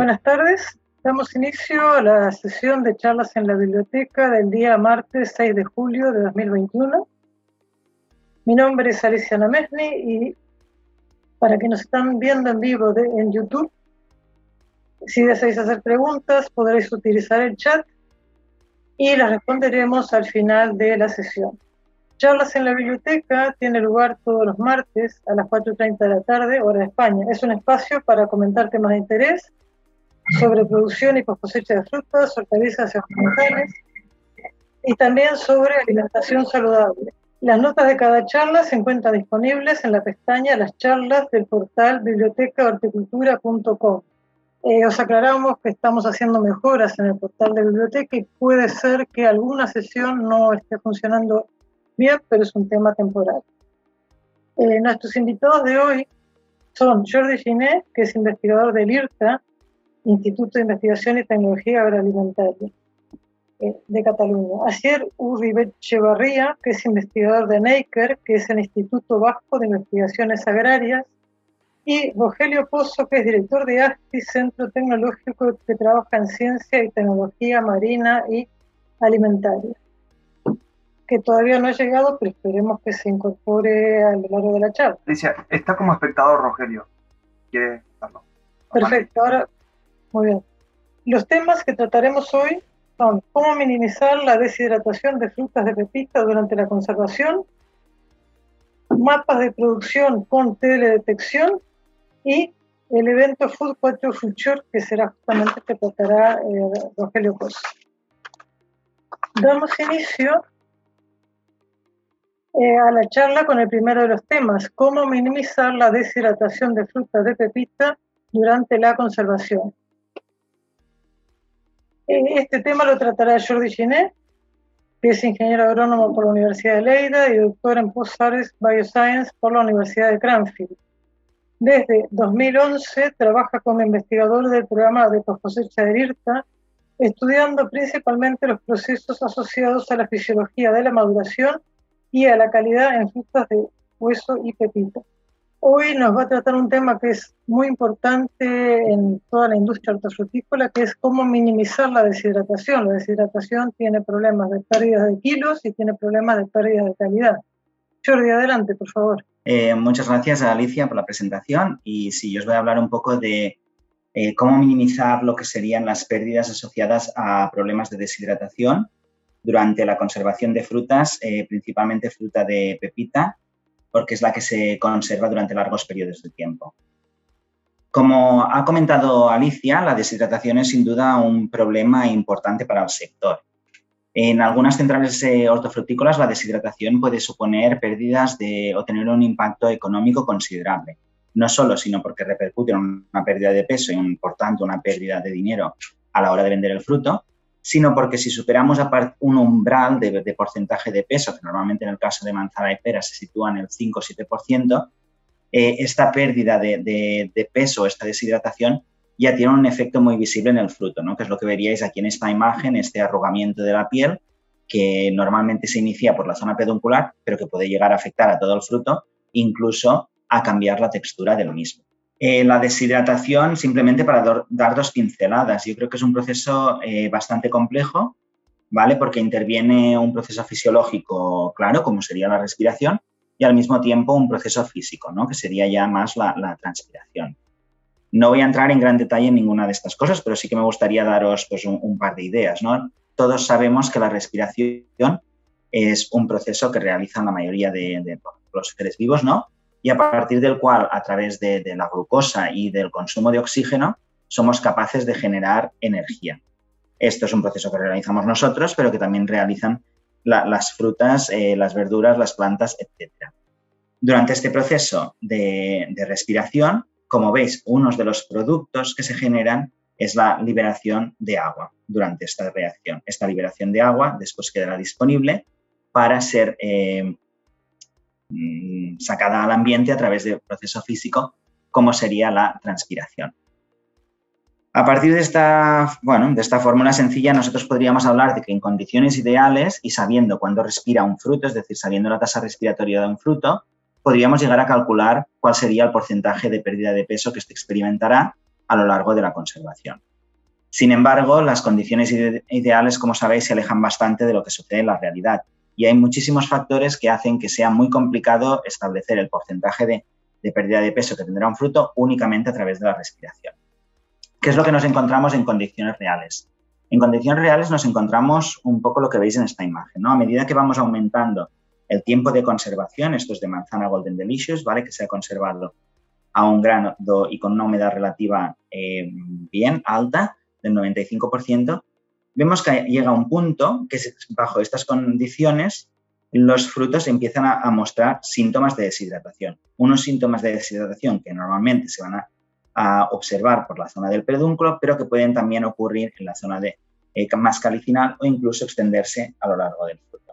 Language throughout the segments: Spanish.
Buenas tardes. Damos inicio a la sesión de charlas en la biblioteca del día martes 6 de julio de 2021. Mi nombre es Alicia Namesni y para que nos están viendo en vivo en YouTube, si deseáis hacer preguntas, podréis utilizar el chat y las responderemos al final de la sesión. Charlas en la biblioteca tiene lugar todos los martes a las 4.30 de la tarde, hora de España. Es un espacio para comentar temas de interés sobre producción y cosecha de frutas, hortalizas y vegetales y también sobre alimentación saludable. Las notas de cada charla se encuentran disponibles en la pestaña Las charlas del portal bibliotecahorticultura.com. Eh, os aclaramos que estamos haciendo mejoras en el portal de biblioteca y puede ser que alguna sesión no esté funcionando bien, pero es un tema temporal. Eh, nuestros invitados de hoy son Jordi Giné, que es investigador del IRTA, Instituto de Investigación y Tecnología Agroalimentaria eh, de Cataluña. Asier Uribe-Chevarría, que es investigador de NEIKER, que es el Instituto Vasco de Investigaciones Agrarias, y Rogelio Pozo, que es director de ASTI, Centro Tecnológico que trabaja en ciencia y tecnología marina y alimentaria, que todavía no ha llegado, pero esperemos que se incorpore a lo largo de la charla. Alicia, está como espectador Rogelio. ¿Quiere? Perfecto, ahora, muy bien. Los temas que trataremos hoy son cómo minimizar la deshidratación de frutas de pepita durante la conservación, mapas de producción con teledetección y el evento Food 4 Future, que será justamente que tratará eh, Rogelio Cosa. Damos inicio eh, a la charla con el primero de los temas, cómo minimizar la deshidratación de frutas de pepita durante la conservación. Este tema lo tratará Jordi Ginet, que es ingeniero agrónomo por la Universidad de Leida y doctor en Post-Harvest Bioscience por la Universidad de Cranfield. Desde 2011 trabaja como investigador del programa de cosecha de IRTA, estudiando principalmente los procesos asociados a la fisiología de la maduración y a la calidad en frutas de hueso y pepita. Hoy nos va a tratar un tema que es muy importante en toda la industria hortofrutícola, que es cómo minimizar la deshidratación. La deshidratación tiene problemas de pérdida de kilos y tiene problemas de pérdida de calidad. Jordi, adelante, por favor. Eh, muchas gracias a Alicia por la presentación y sí, yo os voy a hablar un poco de eh, cómo minimizar lo que serían las pérdidas asociadas a problemas de deshidratación durante la conservación de frutas, eh, principalmente fruta de pepita, porque es la que se conserva durante largos periodos de tiempo. Como ha comentado Alicia, la deshidratación es sin duda un problema importante para el sector. En algunas centrales eh, hortofrutícolas la deshidratación puede suponer pérdidas de, o tener un impacto económico considerable. No solo, sino porque repercute en una pérdida de peso y, por tanto, una pérdida de dinero a la hora de vender el fruto, sino porque si superamos un umbral de, porcentaje de peso, que normalmente en el caso de manzana y pera se sitúa en el 5 o 7%, eh, esta pérdida de, de, peso, esta deshidratación, ya tiene un efecto muy visible en el fruto, ¿no? que es lo que veríais aquí en esta imagen, este arrugamiento de la piel, que normalmente se inicia por la zona peduncular, pero que puede llegar a afectar a todo el fruto, incluso a cambiar la textura del mismo. Eh, la deshidratación, simplemente para dar dos pinceladas, yo creo que es un proceso eh, bastante complejo, ¿vale? Porque interviene un proceso fisiológico, claro, como sería la respiración, y al mismo tiempo un proceso físico, ¿no? Que sería ya más la transpiración. No voy a entrar en gran detalle en ninguna de estas cosas, pero sí que me gustaría daros pues, un, par de ideas. ¿no? Todos sabemos que la respiración es un proceso que realizan la mayoría de, los seres vivos, ¿no? Y a partir del cual, a través de, la glucosa y del consumo de oxígeno, somos capaces de generar energía. Esto es un proceso que realizamos nosotros, pero que también realizan las frutas, eh, las verduras, las plantas, etc. Durante este proceso de respiración, como veis, uno de los productos que se generan es la liberación de agua durante esta reacción. Esta liberación de agua después quedará disponible para ser eh, mm, sacada al ambiente a través del proceso físico, como sería la transpiración. A partir de esta, bueno, de esta fórmula sencilla, nosotros podríamos hablar de que en condiciones ideales y sabiendo cuándo respira un fruto, es decir, sabiendo la tasa respiratoria de un fruto, podríamos llegar a calcular cuál sería el porcentaje de pérdida de peso que éste experimentará a lo largo de la conservación. Sin embargo, las condiciones ideales, como sabéis, se alejan bastante de lo que sucede en la realidad y hay muchísimos factores que hacen que sea muy complicado establecer el porcentaje de, pérdida de peso que tendrá un fruto únicamente a través de la respiración. ¿Qué es lo que nos encontramos en condiciones reales? En condiciones reales nos encontramos un poco lo que veis en esta imagen. ¿no? A medida que vamos aumentando el tiempo de conservación, esto es de manzana Golden Delicious, ¿vale? que se ha conservado a un grado y con una humedad relativa eh, bien alta, del 95%, vemos que llega un punto que bajo estas condiciones los frutos empiezan a, mostrar síntomas de deshidratación. Unos síntomas de deshidratación que normalmente se van a, observar por la zona del pedúnculo, pero que pueden también ocurrir en la zona de eh, más calicinal o incluso extenderse a lo largo del fruto.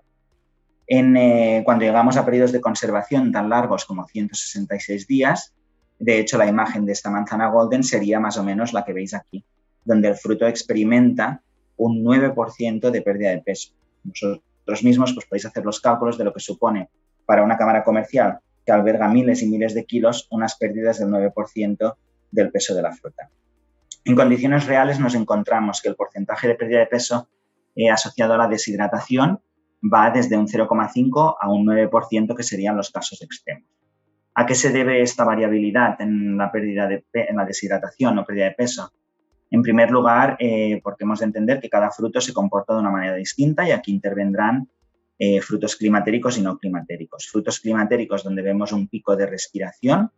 Eh, cuando llegamos a periodos de conservación tan largos como 166 días, de hecho la imagen de esta manzana golden sería más o menos la que veis aquí, donde el fruto experimenta un 9% de pérdida de peso. Vosotros mismos pues, podéis hacer los cálculos de lo que supone para una cámara comercial que alberga miles y miles de kilos unas pérdidas del 9% del peso de la fruta. En condiciones reales nos encontramos que el porcentaje de pérdida de peso eh, asociado a la deshidratación va desde un 0,5 a un 9% que serían los casos extremos. ¿A qué se debe esta variabilidad en la pérdida de en la deshidratación o pérdida de peso? En primer lugar, eh, porque hemos de entender que cada fruto se comporta de una manera distinta y aquí intervendrán eh, frutos climatéricos y no climatéricos. Frutos climatéricos donde vemos un pico de respiración,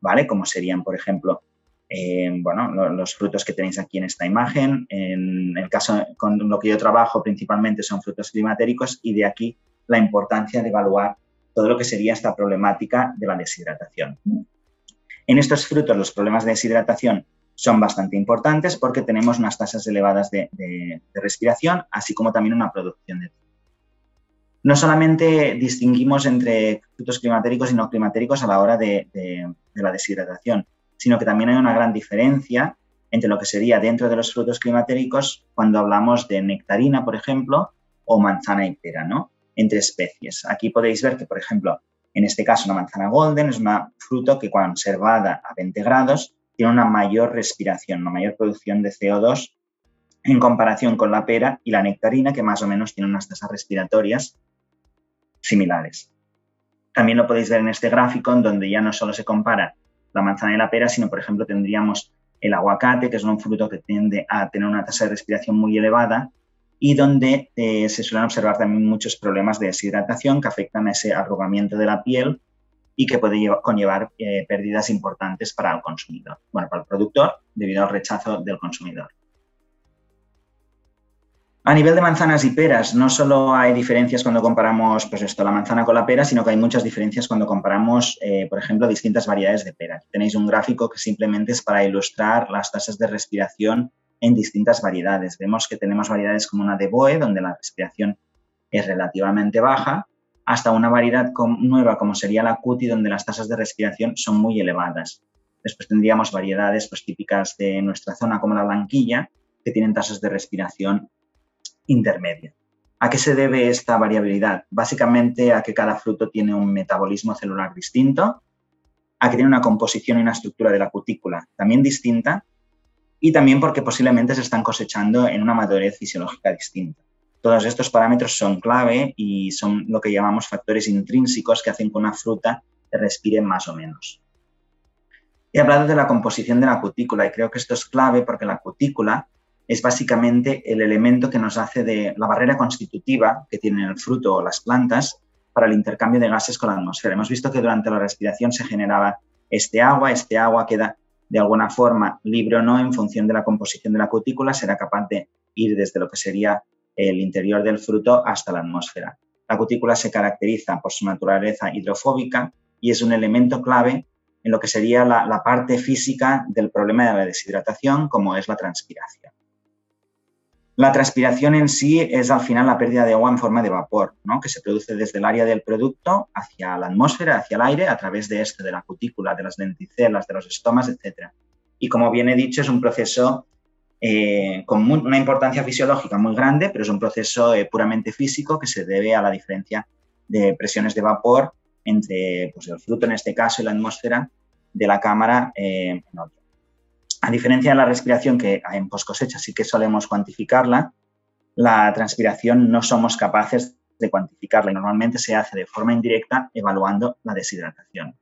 ¿vale? Como serían, por ejemplo, eh, bueno, los frutos que tenéis aquí en esta imagen. En el caso con lo que yo trabajo principalmente son frutos climatéricos y de aquí la importancia de evaluar todo lo que sería esta problemática de la deshidratación. En estos frutos los problemas de deshidratación son bastante importantes porque tenemos unas tasas elevadas de, respiración, así como también una producción de no solamente distinguimos entre frutos climatéricos y no climatéricos a la hora de, la deshidratación, sino que también hay una gran diferencia entre lo que sería dentro de los frutos climatéricos cuando hablamos de nectarina, por ejemplo, o manzana y pera, ¿no? Entre especies. Aquí podéis ver que, por ejemplo, en este caso una manzana golden es un fruto que conservada a 20 grados tiene una mayor respiración, una mayor producción de CO2 en comparación con la pera y la nectarina, que más o menos tienen unas tasas respiratorias similares. También lo podéis ver en este gráfico, en donde ya no solo se compara la manzana y la pera, sino, por ejemplo, tendríamos el aguacate, que es un fruto que tiende a tener una tasa de respiración muy elevada y donde eh, se suelen observar también muchos problemas de deshidratación que afectan a ese arrugamiento de la piel y que puede conllevar eh, pérdidas importantes para el consumidor, bueno, para el productor, debido al rechazo del consumidor. A nivel de manzanas y peras, no solo hay diferencias cuando comparamos pues esto, la manzana con la pera, sino que hay muchas diferencias cuando comparamos, eh, por ejemplo, distintas variedades de peras. Tenéis un gráfico que simplemente es para ilustrar las tasas de respiración en distintas variedades. Vemos que tenemos variedades como una de Boe, donde la respiración es relativamente baja, hasta una variedad nueva como sería la cuti, donde las tasas de respiración son muy elevadas. Después tendríamos variedades pues, típicas de nuestra zona como la blanquilla, que tienen tasas de respiración intermedia. ¿A qué se debe esta variabilidad? Básicamente a que cada fruto tiene un metabolismo celular distinto, a que tiene una composición y una estructura de la cutícula también distinta y también porque posiblemente se están cosechando en una madurez fisiológica distinta. Todos estos parámetros son clave y son lo que llamamos factores intrínsecos que hacen que una fruta respire más o menos. He hablado de la composición de la cutícula y creo que esto es clave porque la cutícula es básicamente el elemento que nos hace de la barrera constitutiva que tienen el fruto o las plantas para el intercambio de gases con la atmósfera. Hemos visto que durante la respiración se generaba este agua, este agua queda de alguna forma libre o no en función de la composición de la cutícula, será capaz de ir desde lo que sería el interior del fruto hasta la atmósfera. La cutícula se caracteriza por su naturaleza hidrofóbica y es un elemento clave en lo que sería la, parte física del problema de la deshidratación, como es la transpiración. La transpiración en sí es al final la pérdida de agua en forma de vapor, ¿no? que se produce desde el área del producto hacia la atmósfera, hacia el aire, a través de esto, de la cutícula, de las lenticelas, de los estomas, etc. Y como bien he dicho, es un proceso eh, con una importancia fisiológica muy grande, pero es un proceso eh, puramente físico que se debe a la diferencia de presiones de vapor entre pues, el fruto en este caso y la atmósfera de la cámara eh, en otro. A diferencia de la respiración, que en post cosecha sí que solemos cuantificarla, la transpiración no somos capaces de cuantificarla y normalmente se hace de forma indirecta evaluando la deshidratación.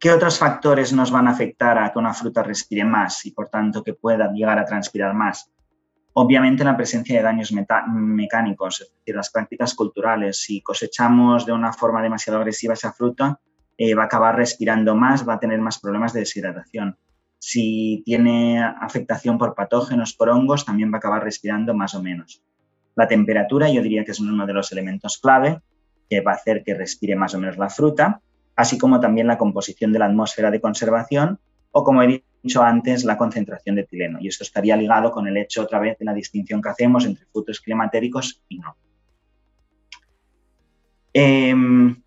¿Qué otros factores nos van a afectar a que una fruta respire más y por tanto que pueda llegar a transpirar más? Obviamente la presencia de daños mecánicos, es decir, las prácticas culturales. Si cosechamos de una forma demasiado agresiva esa fruta, eh, va a acabar respirando más, va a tener más problemas de deshidratación. Si tiene afectación por patógenos, por hongos, también va a acabar respirando más o menos. La temperatura yo diría que es uno de los elementos clave que va a hacer que respire más o menos la fruta, así como también la composición de la atmósfera de conservación o, como he dicho antes, la concentración de etileno. Y esto estaría ligado con el hecho otra vez de la distinción que hacemos entre frutos climatéricos y no. Em,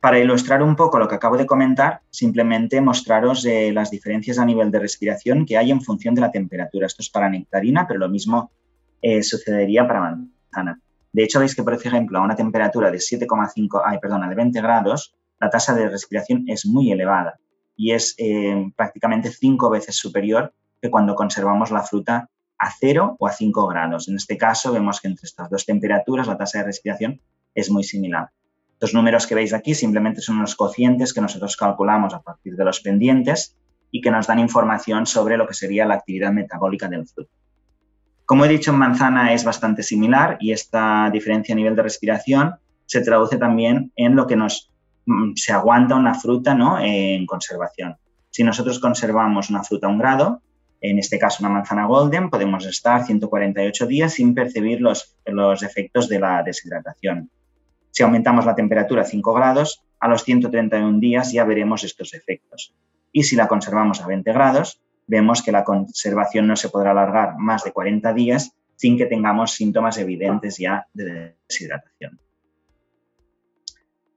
para ilustrar un poco lo que acabo de comentar, simplemente mostraros eh, las diferencias a nivel de respiración que hay en función de la temperatura. Esto es para nectarina, pero lo mismo eh, sucedería para manzana. De hecho, veis que, por ejemplo, a una temperatura de 7,5, ay, perdona, de 20 grados, la tasa de respiración es muy elevada y es eh, prácticamente cinco veces superior que cuando conservamos la fruta a 0 o a 5 grados. En este caso, vemos que entre estas dos temperaturas la tasa de respiración es muy similar. Los números que veis aquí simplemente son los cocientes que nosotros calculamos a partir de los pendientes y que nos dan información sobre lo que sería la actividad metabólica del fruto. Como he dicho, en manzana es bastante similar y esta diferencia a nivel de respiración se traduce también en lo que nos se aguanta una fruta ¿no? en conservación. Si nosotros conservamos una fruta a un grado, en este caso una manzana golden, podemos estar 148 días sin percibir los, los efectos de la deshidratación. Si aumentamos la temperatura a 5 grados, a los 131 días ya veremos estos efectos. Y si la conservamos a 20 grados, vemos que la conservación no se podrá alargar más de 40 días sin que tengamos síntomas evidentes ya de deshidratación.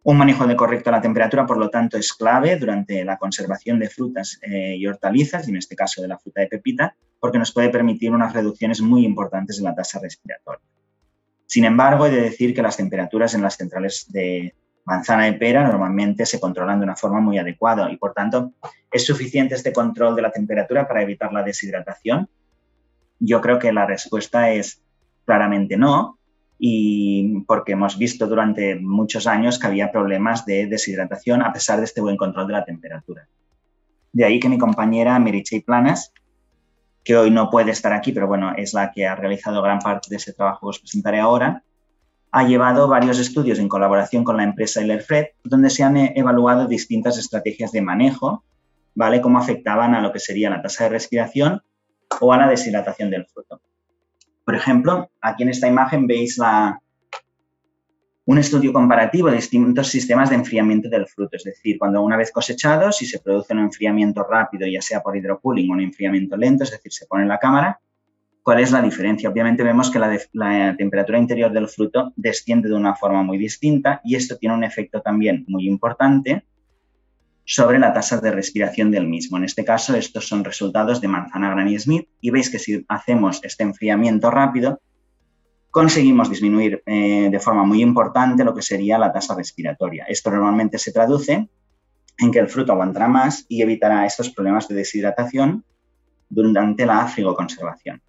Un manejo de correcto a la temperatura, por lo tanto, es clave durante la conservación de frutas eh, y hortalizas, y en este caso de la fruta de pepita, porque nos puede permitir unas reducciones muy importantes de la tasa respiratoria. Sin embargo, he de decir que las temperaturas en las centrales de manzana y pera normalmente se controlan de una forma muy adecuada y, por tanto, ¿es suficiente este control de la temperatura para evitar la deshidratación? Yo creo que la respuesta es claramente no, y porque hemos visto durante muchos años que había problemas de deshidratación a pesar de este buen control de la temperatura. De ahí que mi compañera Meritxell Planas que hoy no puede estar aquí, pero bueno, es la que ha realizado gran parte de ese trabajo que os presentaré ahora, ha llevado varios estudios en colaboración con la empresa Ellerfred, donde se han evaluado distintas estrategias de manejo, ¿vale? Cómo afectaban a lo que sería la tasa de respiración o a la deshidratación del fruto. Por ejemplo, aquí en esta imagen veis un estudio comparativo de distintos sistemas de enfriamiento del fruto, es decir, cuando una vez cosechado, si se produce un enfriamiento rápido, ya sea por hidrocooling o un enfriamiento lento, es decir, se pone en la cámara, ¿cuál es la diferencia? Obviamente vemos que la, la temperatura interior del fruto desciende de una forma muy distinta y esto tiene un efecto también muy importante sobre la tasa de respiración del mismo. En este caso, estos son resultados de manzana Granny Smith y veis que si hacemos este enfriamiento rápido, conseguimos disminuir eh, de forma muy importante lo que sería la tasa respiratoria. Esto normalmente se traduce en que el fruto aguantará más y evitará estos problemas de deshidratación durante la frigoconservación.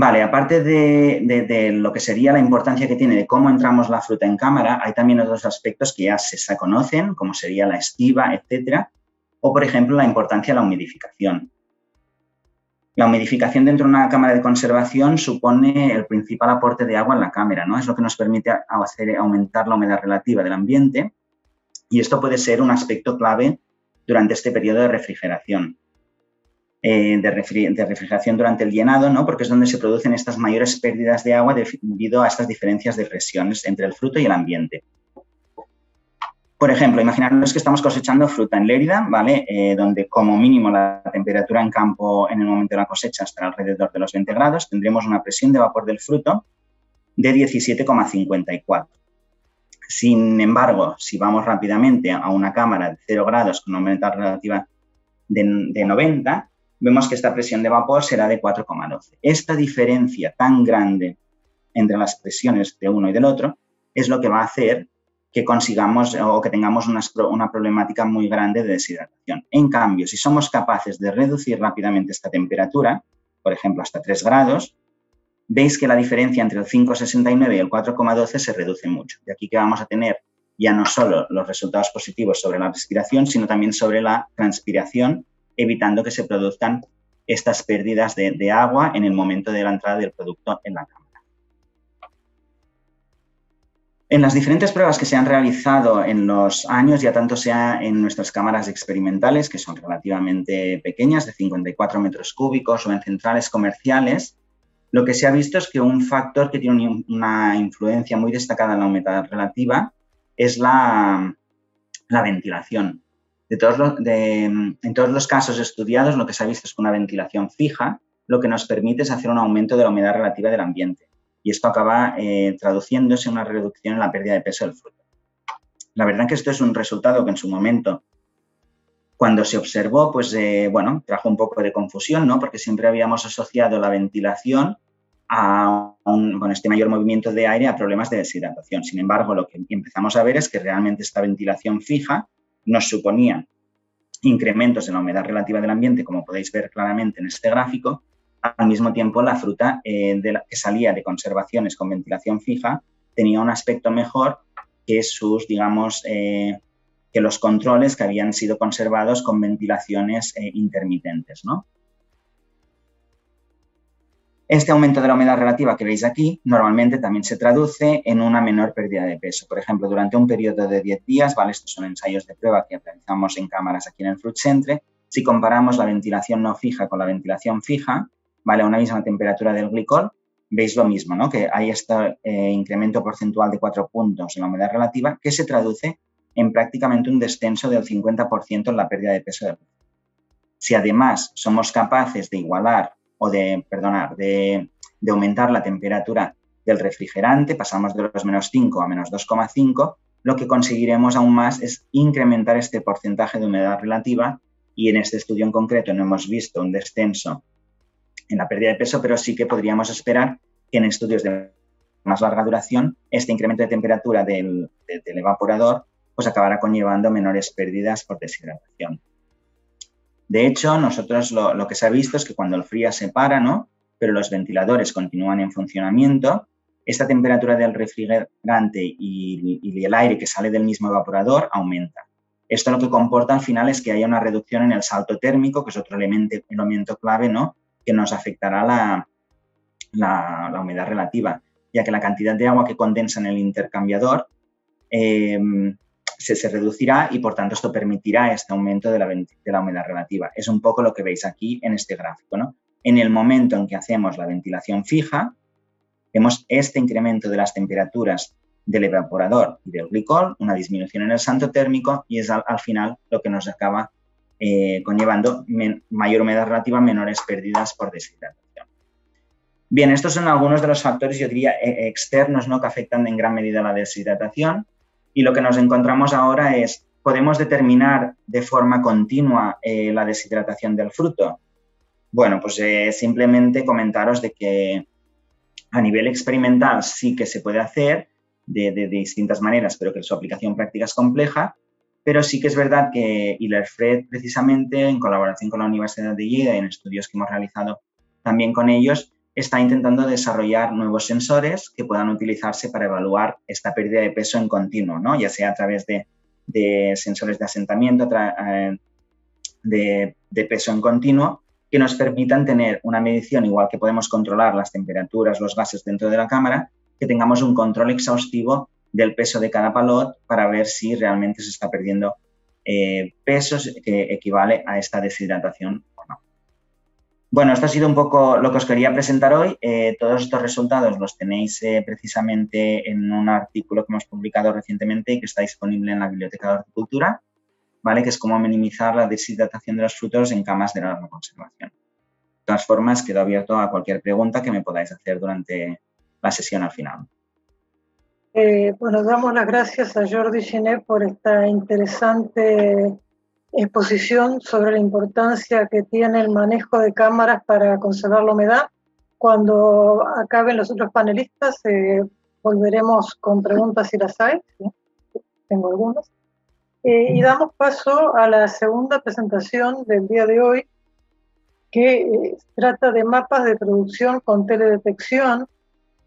Vale, aparte de, lo que sería la importancia que tiene de cómo entramos la fruta en cámara, hay también otros aspectos que ya se conocen, como sería la estiva, etcétera, o por ejemplo la importancia de la humidificación. La humidificación dentro de una cámara de conservación supone el principal aporte de agua en la cámara, ¿no? Es lo que nos permite hacer, aumentar la humedad relativa del ambiente y esto puede ser un aspecto clave durante este periodo de refrigeración. Eh, de, refrigeración durante el llenado, ¿no? porque es donde se producen estas mayores pérdidas de agua debido a estas diferencias de presiones entre el fruto y el ambiente. Por ejemplo, imaginaros que estamos cosechando fruta en Lérida, ¿vale? Eh, donde como mínimo la temperatura en campo en el momento de la cosecha estará alrededor de los 20 grados, tendremos una presión de vapor del fruto de 17,54. Sin embargo, si vamos rápidamente a una cámara de 0 grados con una humedad relativa de 90, vemos que esta presión de vapor será de 4,12. Esta diferencia tan grande entre las presiones de uno y del otro es lo que va a hacer que consigamos o que tengamos una, una, problemática muy grande de deshidratación. En cambio, si somos capaces de reducir rápidamente esta temperatura, por ejemplo, hasta 3 grados, veis que la diferencia entre el 5,69 y el 4,12 se reduce mucho. De aquí que vamos a tener ya no solo los resultados positivos sobre la respiración, sino también sobre la transpiración, evitando que se produzcan estas pérdidas de, agua en el momento de la entrada del producto en la cámara. En las diferentes pruebas que se han realizado en los años, ya tanto sea en nuestras cámaras experimentales, que son relativamente pequeñas, de 54 metros cúbicos, o en centrales comerciales, lo que se ha visto es que un factor que tiene una influencia muy destacada en la humedad relativa es la, ventilación. De todos en todos los casos estudiados, lo que se ha visto es que una ventilación fija lo que nos permite es hacer un aumento de la humedad relativa del ambiente. Y esto acaba eh, traduciéndose en una reducción en la pérdida de peso del fruto. La verdad que esto es un resultado que en su momento, cuando se observó, pues eh, bueno, trajo un poco de confusión, ¿no? Porque siempre habíamos asociado la ventilación con este mayor movimiento de aire a problemas de deshidratación. Sin embargo, lo que empezamos a ver es que realmente esta ventilación fija nos suponía incrementos en la humedad relativa del ambiente, como podéis ver claramente en este gráfico. Al mismo tiempo, la fruta eh, que salía de conservaciones con ventilación fija tenía un aspecto mejor que sus, digamos, eh, que los controles que habían sido conservados con ventilaciones eh, intermitentes, ¿no? Este aumento de la humedad relativa que veis aquí normalmente también se traduce en una menor pérdida de peso. Por ejemplo, durante un periodo de 10 días, ¿vale? estos son ensayos de prueba que realizamos en cámaras aquí en el Fruit Centre, si comparamos la ventilación no fija con la ventilación fija, ¿vale? a una misma temperatura del glicol, veis lo mismo, ¿no? que hay este eh, incremento porcentual de 4 puntos en la humedad relativa que se traduce en prácticamente un descenso del 50% en la pérdida de peso del Si además somos capaces de igualar o de, perdonar, de, aumentar la temperatura del refrigerante, pasamos de los menos 5 a menos 2,5, lo que conseguiremos aún más es incrementar este porcentaje de humedad relativa y en este estudio en concreto no hemos visto un descenso en la pérdida de peso, pero sí que podríamos esperar que en estudios de más larga duración este incremento de temperatura del, del evaporador pues acabará conllevando menores pérdidas por deshidratación. De hecho, nosotros lo, que se ha visto es que cuando el frío se para, ¿no? pero los ventiladores continúan en funcionamiento, esta temperatura del refrigerante y, el aire que sale del mismo evaporador aumenta. Esto lo que comporta al final es que haya una reducción en el salto térmico, que es otro elemento, elemento clave, ¿no? Que nos afectará la, la, humedad relativa, ya que la cantidad de agua que condensa en el intercambiador eh, se, reducirá y por tanto esto permitirá este aumento de la, humedad relativa. Es un poco lo que veis aquí en este gráfico. ¿no? En el momento en que hacemos la ventilación fija, vemos este incremento de las temperaturas del evaporador y del glicol, una disminución en el santo térmico y es al, final lo que nos acaba eh, conllevando mayor humedad relativa, menores pérdidas por deshidratación. Bien, estos son algunos de los factores, yo diría, e, externos ¿no? que afectan en gran medida la deshidratación. Y lo que nos encontramos ahora es, ¿podemos determinar de forma continua eh, la deshidratación del fruto? Bueno, pues eh, simplemente comentaros de que a nivel experimental sí que se puede hacer de, distintas maneras, pero que su aplicación práctica es compleja, pero sí que es verdad que Fred, precisamente en colaboración con la Universidad de Lleida en estudios que hemos realizado también con ellos, está intentando desarrollar nuevos sensores que puedan utilizarse para evaluar esta pérdida de peso en continuo, ¿no? ya sea a través de, sensores de asentamiento, eh, de, peso en continuo, que nos permitan tener una medición, igual que podemos controlar las temperaturas, los gases dentro de la cámara, que tengamos un control exhaustivo del peso de cada palot para ver si realmente se está perdiendo eh, peso que equivale a esta deshidratación bueno, esto ha sido un poco lo que os quería presentar hoy. Eh, todos estos resultados los tenéis eh, precisamente en un artículo que hemos publicado recientemente y que está disponible en la Biblioteca de Horticultura, ¿vale? que es cómo minimizar la deshidratación de los frutos en camas de larga conservación. De todas formas, quedo abierto a cualquier pregunta que me podáis hacer durante la sesión al final. Eh, bueno, damos las gracias a Jordi Genet por esta interesante exposición sobre la importancia que tiene el manejo de cámaras para conservar la humedad. Cuando acaben los otros panelistas, eh, volveremos con preguntas si las hay. tengo algunos. Eh, y damos paso a la segunda presentación del día de hoy, que eh, trata de mapas de producción con teledetección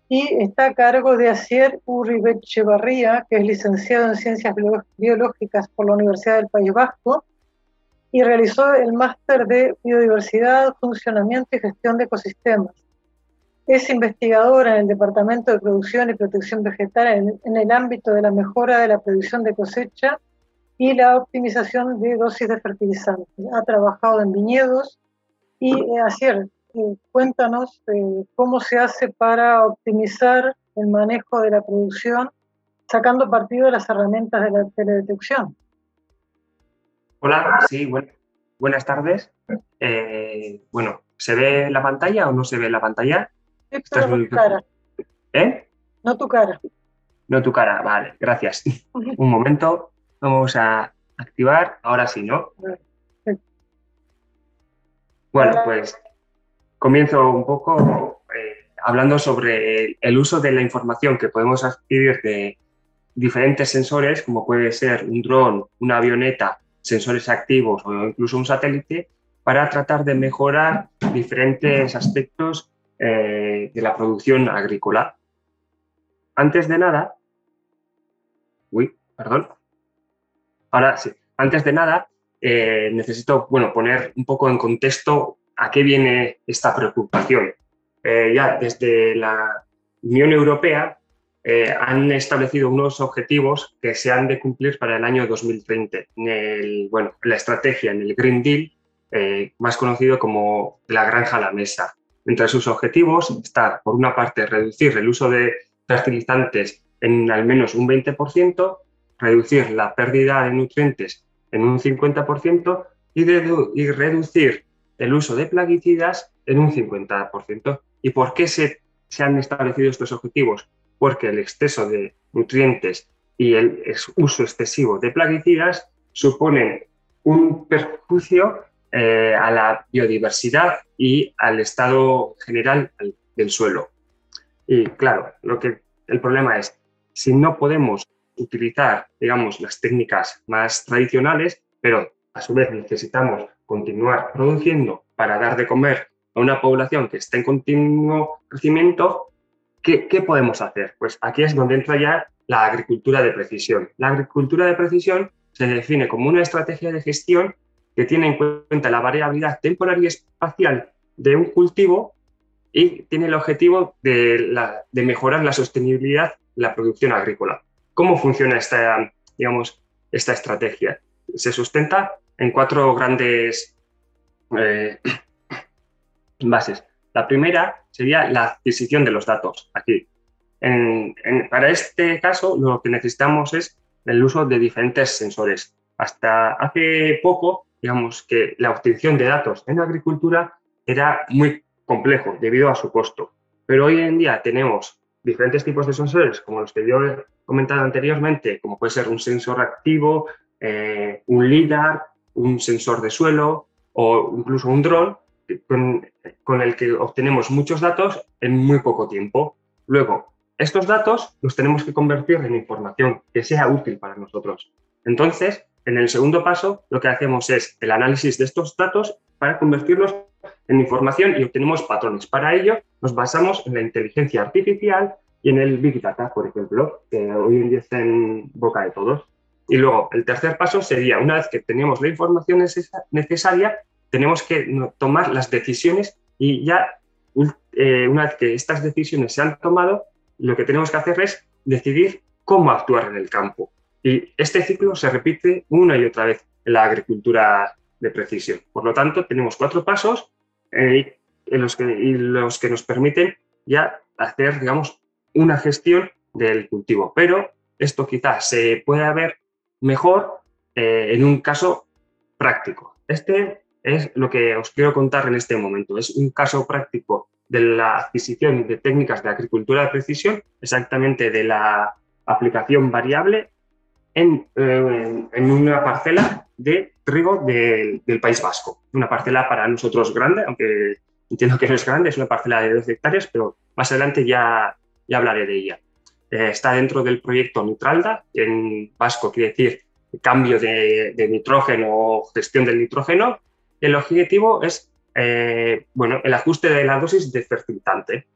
y está a cargo de Asier Uribechevarría, que es licenciado en Ciencias Biológicas por la Universidad del País Vasco y realizó el máster de Biodiversidad, Funcionamiento y Gestión de Ecosistemas. Es investigadora en el Departamento de Producción y Protección Vegetal en, el ámbito de la mejora de la producción de cosecha y la optimización de dosis de fertilizantes. Ha trabajado en viñedos y, eh, eh, cuéntanos eh, cómo se hace para optimizar el manejo de la producción sacando partido de las herramientas de la teledetección. Hola, sí, buenas tardes. bueno, ¿se ve la pantalla o no se ve la pantalla? Sí, pero no tu cara. ¿Eh? No tu cara. No tu cara, vale, gracias. Un momento. Vamos a activar, ahora sí, ¿no? Bueno, pues comienzo un poco eh, hablando sobre el uso de la información que podemos adquirir de diferentes sensores, como puede ser un dron, una avioneta, sensores activos o incluso un satélite, para tratar de mejorar diferentes aspectos eh, de la producción agrícola. Antes de nada, uy, perdón, Ahora sí, antes de nada, eh, necesito bueno, poner un poco en contexto a qué viene esta preocupación. Eh, ya desde la Unión Europea eh, han establecido unos objetivos que se han de cumplir para el año 2030. En el, bueno, la estrategia, en el Green Deal, más conocido como la granja a la mesa. Entre sus objetivos está, por una parte, reducir el uso de fertilizantes en al menos un 20%, reducir la pérdida de nutrientes en un 50% y, y reducir el uso de plaguicidas en un 50%. ¿Y por qué se, se han establecido estos objetivos? Porque el exceso de nutrientes y el uso excesivo de plaguicidas suponen un perjuicio eh, a la biodiversidad y al estado general del suelo. Y claro, lo que el problema es, si no podemos utilizar, digamos, las técnicas más tradicionales, pero a su vez necesitamos continuar produciendo para dar de comer a una población que está en continuo crecimiento, ¿qué, ¿qué, podemos hacer? Pues aquí es donde entra ya la agricultura de precisión. La agricultura de precisión se define como una estrategia de gestión que tiene en cuenta la variabilidad temporal y espacial de un cultivo y tiene el objetivo de mejorar la sostenibilidad de la producción agrícola. ¿Cómo funciona esta, digamos, esta estrategia? Se sustenta en cuatro grandes eh, bases. La primera sería la adquisición de los datos. Aquí, para este caso, lo que necesitamos es el uso de diferentes sensores. Hasta hace poco, digamos que la obtención de datos en la agricultura era muy complejo debido a su costo. Pero hoy en día tenemos diferentes tipos de sensores, como los que yo he comentado anteriormente, como puede ser un sensor activo, eh, un LIDAR, un sensor de suelo o incluso un dron, con, el que obtenemos muchos datos en muy poco tiempo. Luego, estos datos los tenemos que convertir en información que sea útil para nosotros. Entonces, en el segundo paso, lo que hacemos es el análisis de estos datos para convertirlos en información y obtenemos patrones. Para ello, nos basamos en la inteligencia artificial y en el Big Data, por ejemplo, que hoy en día está en boca de todos. Y luego, el tercer paso sería, una vez que tenemos la información necesaria, tenemos que tomar las decisiones y ya, eh, una vez que estas decisiones se han tomado, lo que tenemos que hacer es decidir cómo actuar en el campo. Y este ciclo se repite una y otra vez en la agricultura de precisión. Por lo tanto, tenemos cuatro pasos eh, en los que, los que nos permiten ya hacer, digamos, una gestión del cultivo. Pero esto quizás se pueda ver mejor eh, en un caso práctico. Este es lo que os quiero contar en este momento. Es un caso práctico de la adquisición de técnicas de agricultura de precisión, exactamente de la aplicación variable en, eh, en una parcela de trigo del País Vasco. Una parcela para nosotros grande, aunque entiendo que no es grande, es una parcela de 12 hectáreas, pero más adelante ya, ya hablaré de ella. eh, está dentro del proyecto Nitralda, en vasco quiere decir cambio de, nitrógeno o gestión del nitrógeno. El objetivo es eh, bueno, el ajuste de la dosis de fertilizante.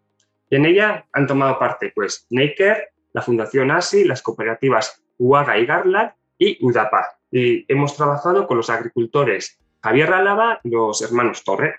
Y en ella han tomado parte pues, Naker, la Fundación ASI, las cooperativas UAGA y Garland y UDAPA. Y hemos trabajado con los agricultores Javier Álava y los hermanos Torre.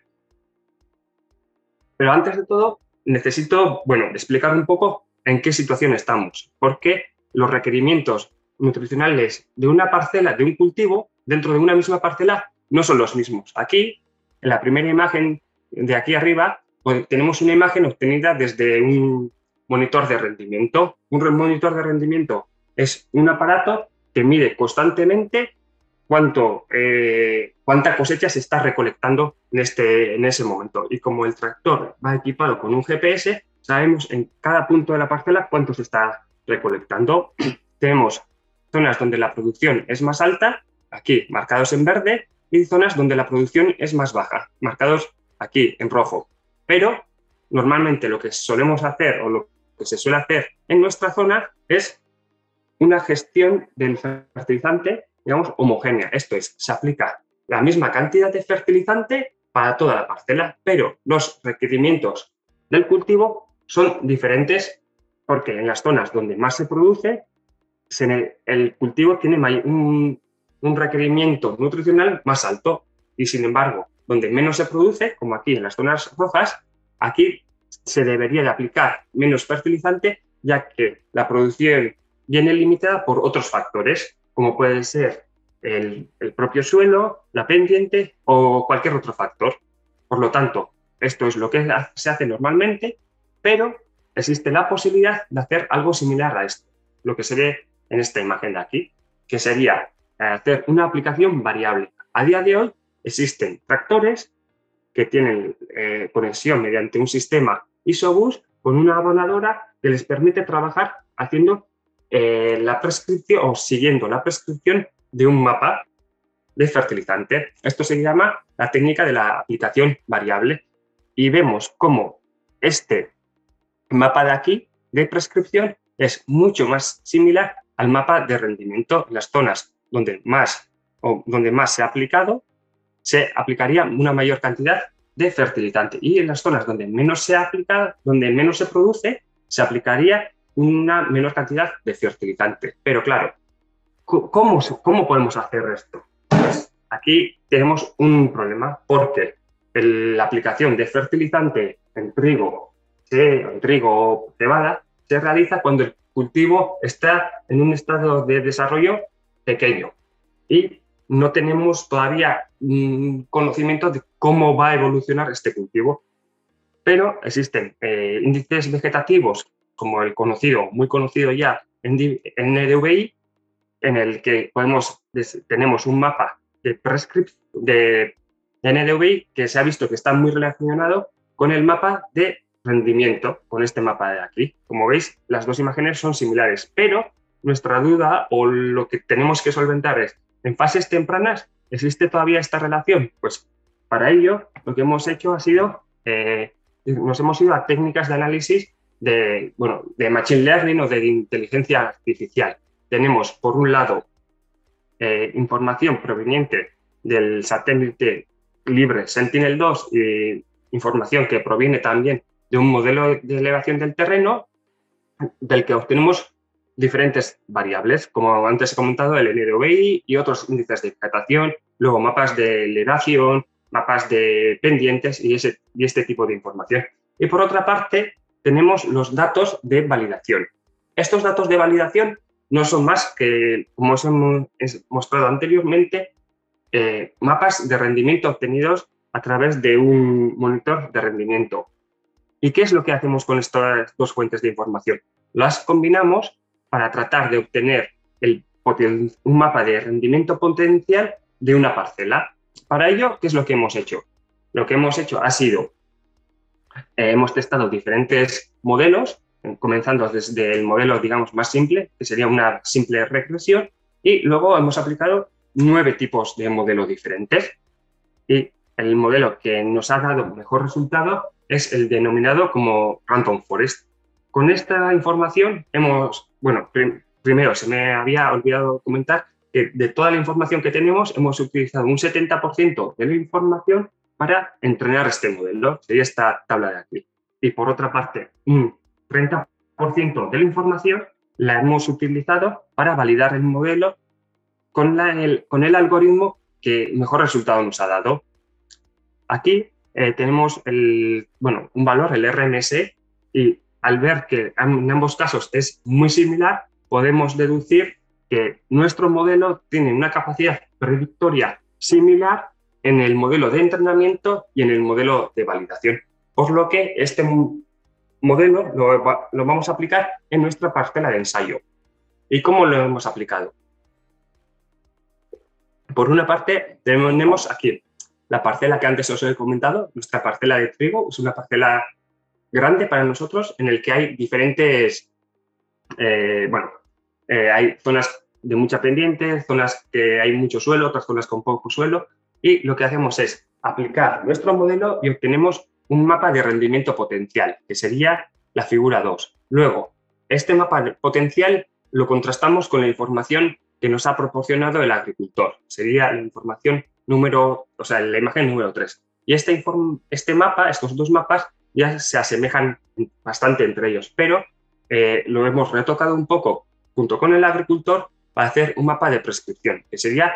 Pero antes de todo, necesito, bueno, explicar un poco en qué situación estamos, porque los requerimientos nutricionales de una parcela, de un cultivo, dentro de una misma parcela, no son los mismos. Aquí, en la primera imagen de aquí arriba, pues, tenemos una imagen obtenida desde un monitor de rendimiento. Un monitor de rendimiento es un aparato que mide constantemente cuánto, eh, cuánta cosecha se está recolectando en, este, en ese momento. Y como el tractor va equipado con un GPS, sabemos en cada punto de la parcela cuánto se está recolectando. Tenemos zonas donde la producción es más alta, aquí marcados en verde, zonas donde la producción es más baja, marcados aquí en rojo. Pero normalmente lo que solemos hacer o lo que se suele hacer en nuestra zona es una gestión del fertilizante digamos, homogénea. Esto es, se aplica la misma cantidad de fertilizante para toda la parcela, pero los requerimientos del cultivo son diferentes porque en las zonas donde más se produce, el cultivo tiene un, un requerimiento nutricional más alto y sin embargo, donde menos se produce, como aquí en las zonas rojas, aquí se debería de aplicar menos fertilizante ya que la producción viene limitada por otros factores como puede ser el, propio suelo, la pendiente o cualquier otro factor. Por lo tanto, esto es lo que se hace normalmente, pero existe la posibilidad de hacer algo similar a esto, lo que se ve en esta imagen de aquí, que sería hacer una aplicación variable. A día de hoy existen tractores que tienen eh, conexión mediante un sistema ISOBUS con una abonadora que les permite trabajar haciendo eh, la prescripción o siguiendo la prescripción de un mapa de fertilizante. Esto se llama la técnica de la aplicación variable y vemos cómo este mapa de aquí de prescripción es mucho más similar al mapa de rendimiento en las zonas donde más o donde más se ha aplicado se aplicaría una mayor cantidad de fertilizante y en las zonas donde menos se aplica, donde menos se produce, se aplicaría una menor cantidad de fertilizante. Pero claro, ¿cómo, cómo podemos hacer esto? Pues aquí tenemos un problema porque la aplicación de fertilizante en trigo, en trigo cebada se realiza cuando el cultivo está en un estado de desarrollo pequeño y no tenemos todavía conocimiento de cómo va a evolucionar este cultivo. Pero existen eh, índices vegetativos como el conocido, muy conocido ya en, NDVI, en el que podemos, tenemos un mapa de prescript de NDVI que se ha visto que está muy relacionado con el mapa de rendimiento, con este mapa de aquí. Como veis, las dos imágenes son similares, pero nuestra duda o lo que tenemos que solventar es, en fases tempranas, ¿existe todavía esta relación? Pues para ello, lo que hemos hecho ha sido, eh, nos hemos ido a técnicas de análisis de, bueno, de Machine Learning o de inteligencia artificial. Tenemos, por un lado, eh, información proveniente del satélite libre Sentinel-2 y información que proviene también de un modelo de elevación del terreno del que obtenemos diferentes variables, como antes he comentado, el NROBI y otros índices de vegetación, luego mapas de elevación, mapas de pendientes y, ese, y este tipo de información. Y por otra parte, tenemos los datos de validación. Estos datos de validación no son más que, como os hemos mostrado anteriormente, eh, mapas de rendimiento obtenidos a través de un monitor de rendimiento. ¿Y qué es lo que hacemos con estas dos fuentes de información? Las combinamos para tratar de obtener un mapa de rendimiento potencial de una parcela. Para ello, ¿qué es lo que hemos hecho? Lo que hemos hecho ha sido eh, hemos testado diferentes modelos, eh, comenzando desde el modelo, digamos, más simple, que sería una simple regresión, y luego hemos aplicado nueve tipos de modelos diferentes. Y el modelo que nos ha dado mejor resultado es el denominado como Random Forest. Con esta información hemos, bueno, primero se me había olvidado comentar que de toda la información que tenemos hemos utilizado un 70% de la información para entrenar este modelo, sería esta tabla de aquí. Y por otra parte, un 30% de la información la hemos utilizado para validar el modelo con, el, con el algoritmo que mejor resultado nos ha dado. Aquí eh, tenemos el, bueno, un valor, el RMS, y al ver que en ambos casos es muy similar, podemos deducir que nuestro modelo tiene una capacidad predictoria similar en el modelo de entrenamiento y en el modelo de validación. Por lo que este modelo lo, lo vamos a aplicar en nuestra parcela de ensayo. ¿Y cómo lo hemos aplicado? Por una parte, tenemos aquí la parcela que antes os he comentado, nuestra parcela de trigo, es una parcela grande para nosotros en el que hay diferentes, eh, bueno, eh, hay zonas de mucha pendiente, zonas que hay mucho suelo, otras zonas con poco suelo, y lo que hacemos es aplicar nuestro modelo y obtenemos un mapa de rendimiento potencial, que sería la figura 2. Luego, este mapa potencial lo contrastamos con la información que nos ha proporcionado el agricultor. Sería la información número, o sea, la imagen número 3. Y este, este mapa, estos dos mapas, ya se asemejan bastante entre ellos, pero eh, lo hemos retocado un poco junto con el agricultor para hacer un mapa de prescripción, que sería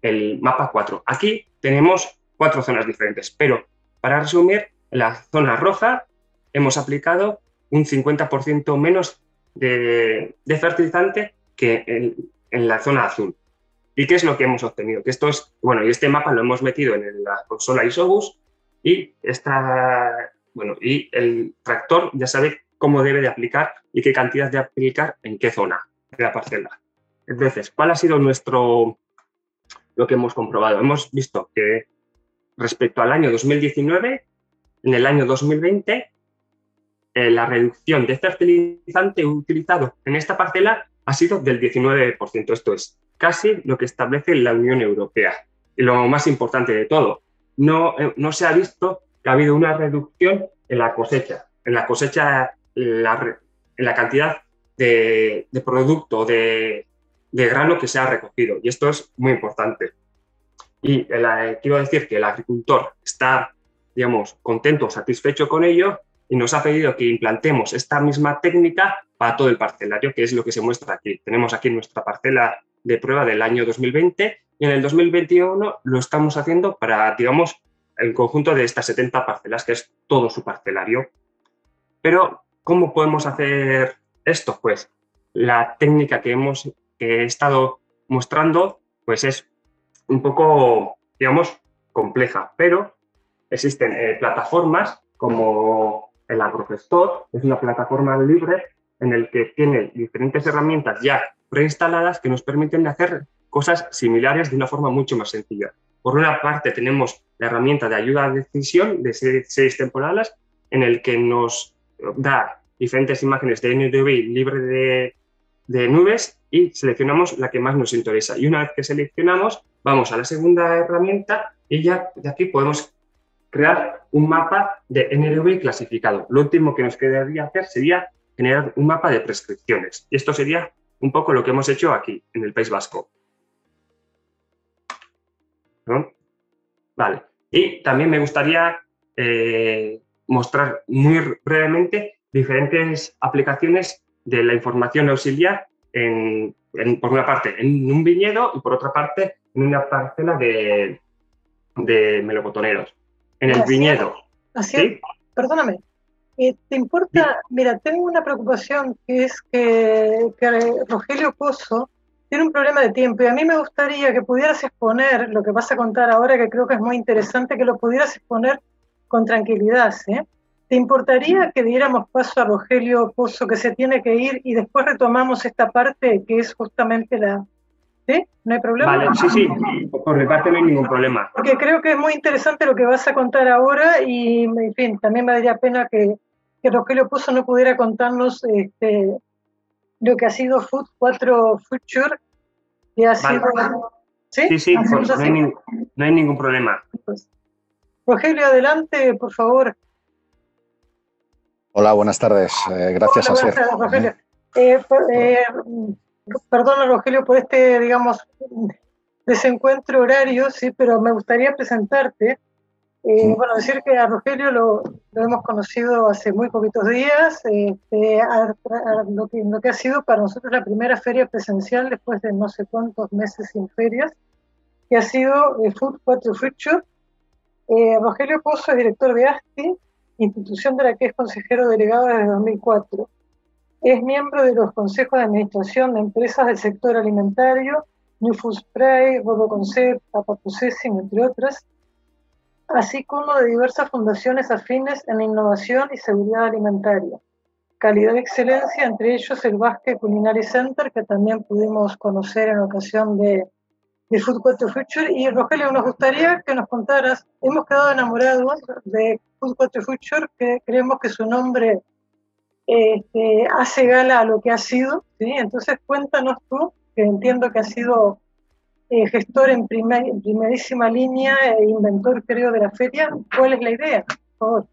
el mapa 4. Aquí tenemos cuatro zonas diferentes, pero para resumir, en la zona roja hemos aplicado un 50% menos de, fertilizante que en, en, la zona azul. ¿Y qué es lo que hemos obtenido? Que esto es, bueno, y este mapa lo hemos metido en la consola Isobus y esta, bueno, y el tractor ya sabe cómo debe de aplicar y qué cantidad de aplicar en qué zona de la parcela. Entonces, ¿cuál ha sido nuestro, lo que hemos comprobado? Hemos visto que respecto al año 2019, en el año 2020, eh, la reducción de fertilizante utilizado en esta parcela ha sido del 19%. Esto es casi lo que establece la Unión Europea. Y lo más importante de todo, no, eh, no se ha visto que ha habido una reducción en la cosecha, en la cosecha, en la cantidad de, producto, de, grano que se ha recogido. Y esto es muy importante. Y quiero decir que el agricultor está, digamos, contento, satisfecho con ello y nos ha pedido que implantemos esta misma técnica para todo el parcelario, que es lo que se muestra aquí. Tenemos aquí nuestra parcela de prueba del año 2020 y en el 2021 lo estamos haciendo para, digamos, el conjunto de estas 70 parcelas, que es todo su parcelario. Pero, ¿cómo podemos hacer esto? Pues la técnica que hemos he estado mostrando, pues es un poco, digamos, compleja, pero existen eh, plataformas como el Agrogestor, es una plataforma libre en el que tiene diferentes herramientas ya preinstaladas que nos permiten hacer cosas similares de una forma mucho más sencilla. Por una parte tenemos la herramienta de ayuda a decisión de series temporales en el que nos da diferentes imágenes de NDVI libre de, nubes y seleccionamos la que más nos interesa. Y una vez que seleccionamos, vamos a la segunda herramienta y ya de aquí podemos crear un mapa de NDVI clasificado. Lo último que nos quedaría hacer sería generar un mapa de prescripciones. Y esto sería un poco lo que hemos hecho aquí, en el País Vasco. Vale. Y también me gustaría eh, mostrar muy brevemente diferentes aplicaciones de la información auxiliar en, por una parte en un viñedo y por otra parte en una parcela de, de melocotoneros. En el viñedo. Así, perdóname. Eh, ¿Te importa? Mira, tengo una preocupación que es que, que Rogelio Pozo tiene un problema de tiempo y a mí me gustaría que pudieras exponer lo que vas a contar ahora, que creo que es muy interesante, que lo pudieras exponer con tranquilidad. ¿Te importaría que diéramos paso a Rogelio Pozo, que se tiene que ir, y después retomamos esta parte que es justamente la... ¿Sí? ¿No hay problema? Vale, sí, sí, por mi parte no hay ningún problema. Porque creo que es muy interesante lo que vas a contar ahora y, en fin, también me daría pena que, que Rogelio Pozo no pudiera contarnos este, lo que ha sido Food 4 Future, y ha sido... Sí, sí, sí pues, no, hay ningún, problema. Rogelio, adelante, por favor. Hola, buenas tardes. Eh, gracias, Hola, buenas tardes, Rogelio. Eh, eh, perdona, Rogelio, por este, digamos, desencuentro horario, sí, pero me gustaría presentarte. Eh, bueno, decir que a Rogelio lo, lo, hemos conocido hace muy poquitos días, este, a, a lo, que, lo, que, ha sido para nosotros la primera feria presencial después de no sé cuántos meses sin ferias, que ha sido eh, Food 4 Future. Eh, Rogelio Pozo es director de ASTI, institución de la que es consejero delegado desde 2004. Es miembro de los consejos de administración de empresas del sector alimentario, New Food Spray, RoboConcept, Papa Processing, entre otras, así como de diversas fundaciones afines en innovación y seguridad alimentaria. Calidad y excelencia, entre ellos el Basque Culinary Center, que también pudimos conocer en ocasión de, de Food 4 Future. Y Rogelio, nos gustaría que nos contaras, hemos quedado enamorados de Food 4 Future, que creemos que su nombre este, hace gala a lo que ha sido. ¿sí? Entonces cuéntanos tú, que entiendo que has sido eh, gestor en, primer, en, primerísima línea e inventor, creo, de la feria. ¿Cuál es la idea? Por favor.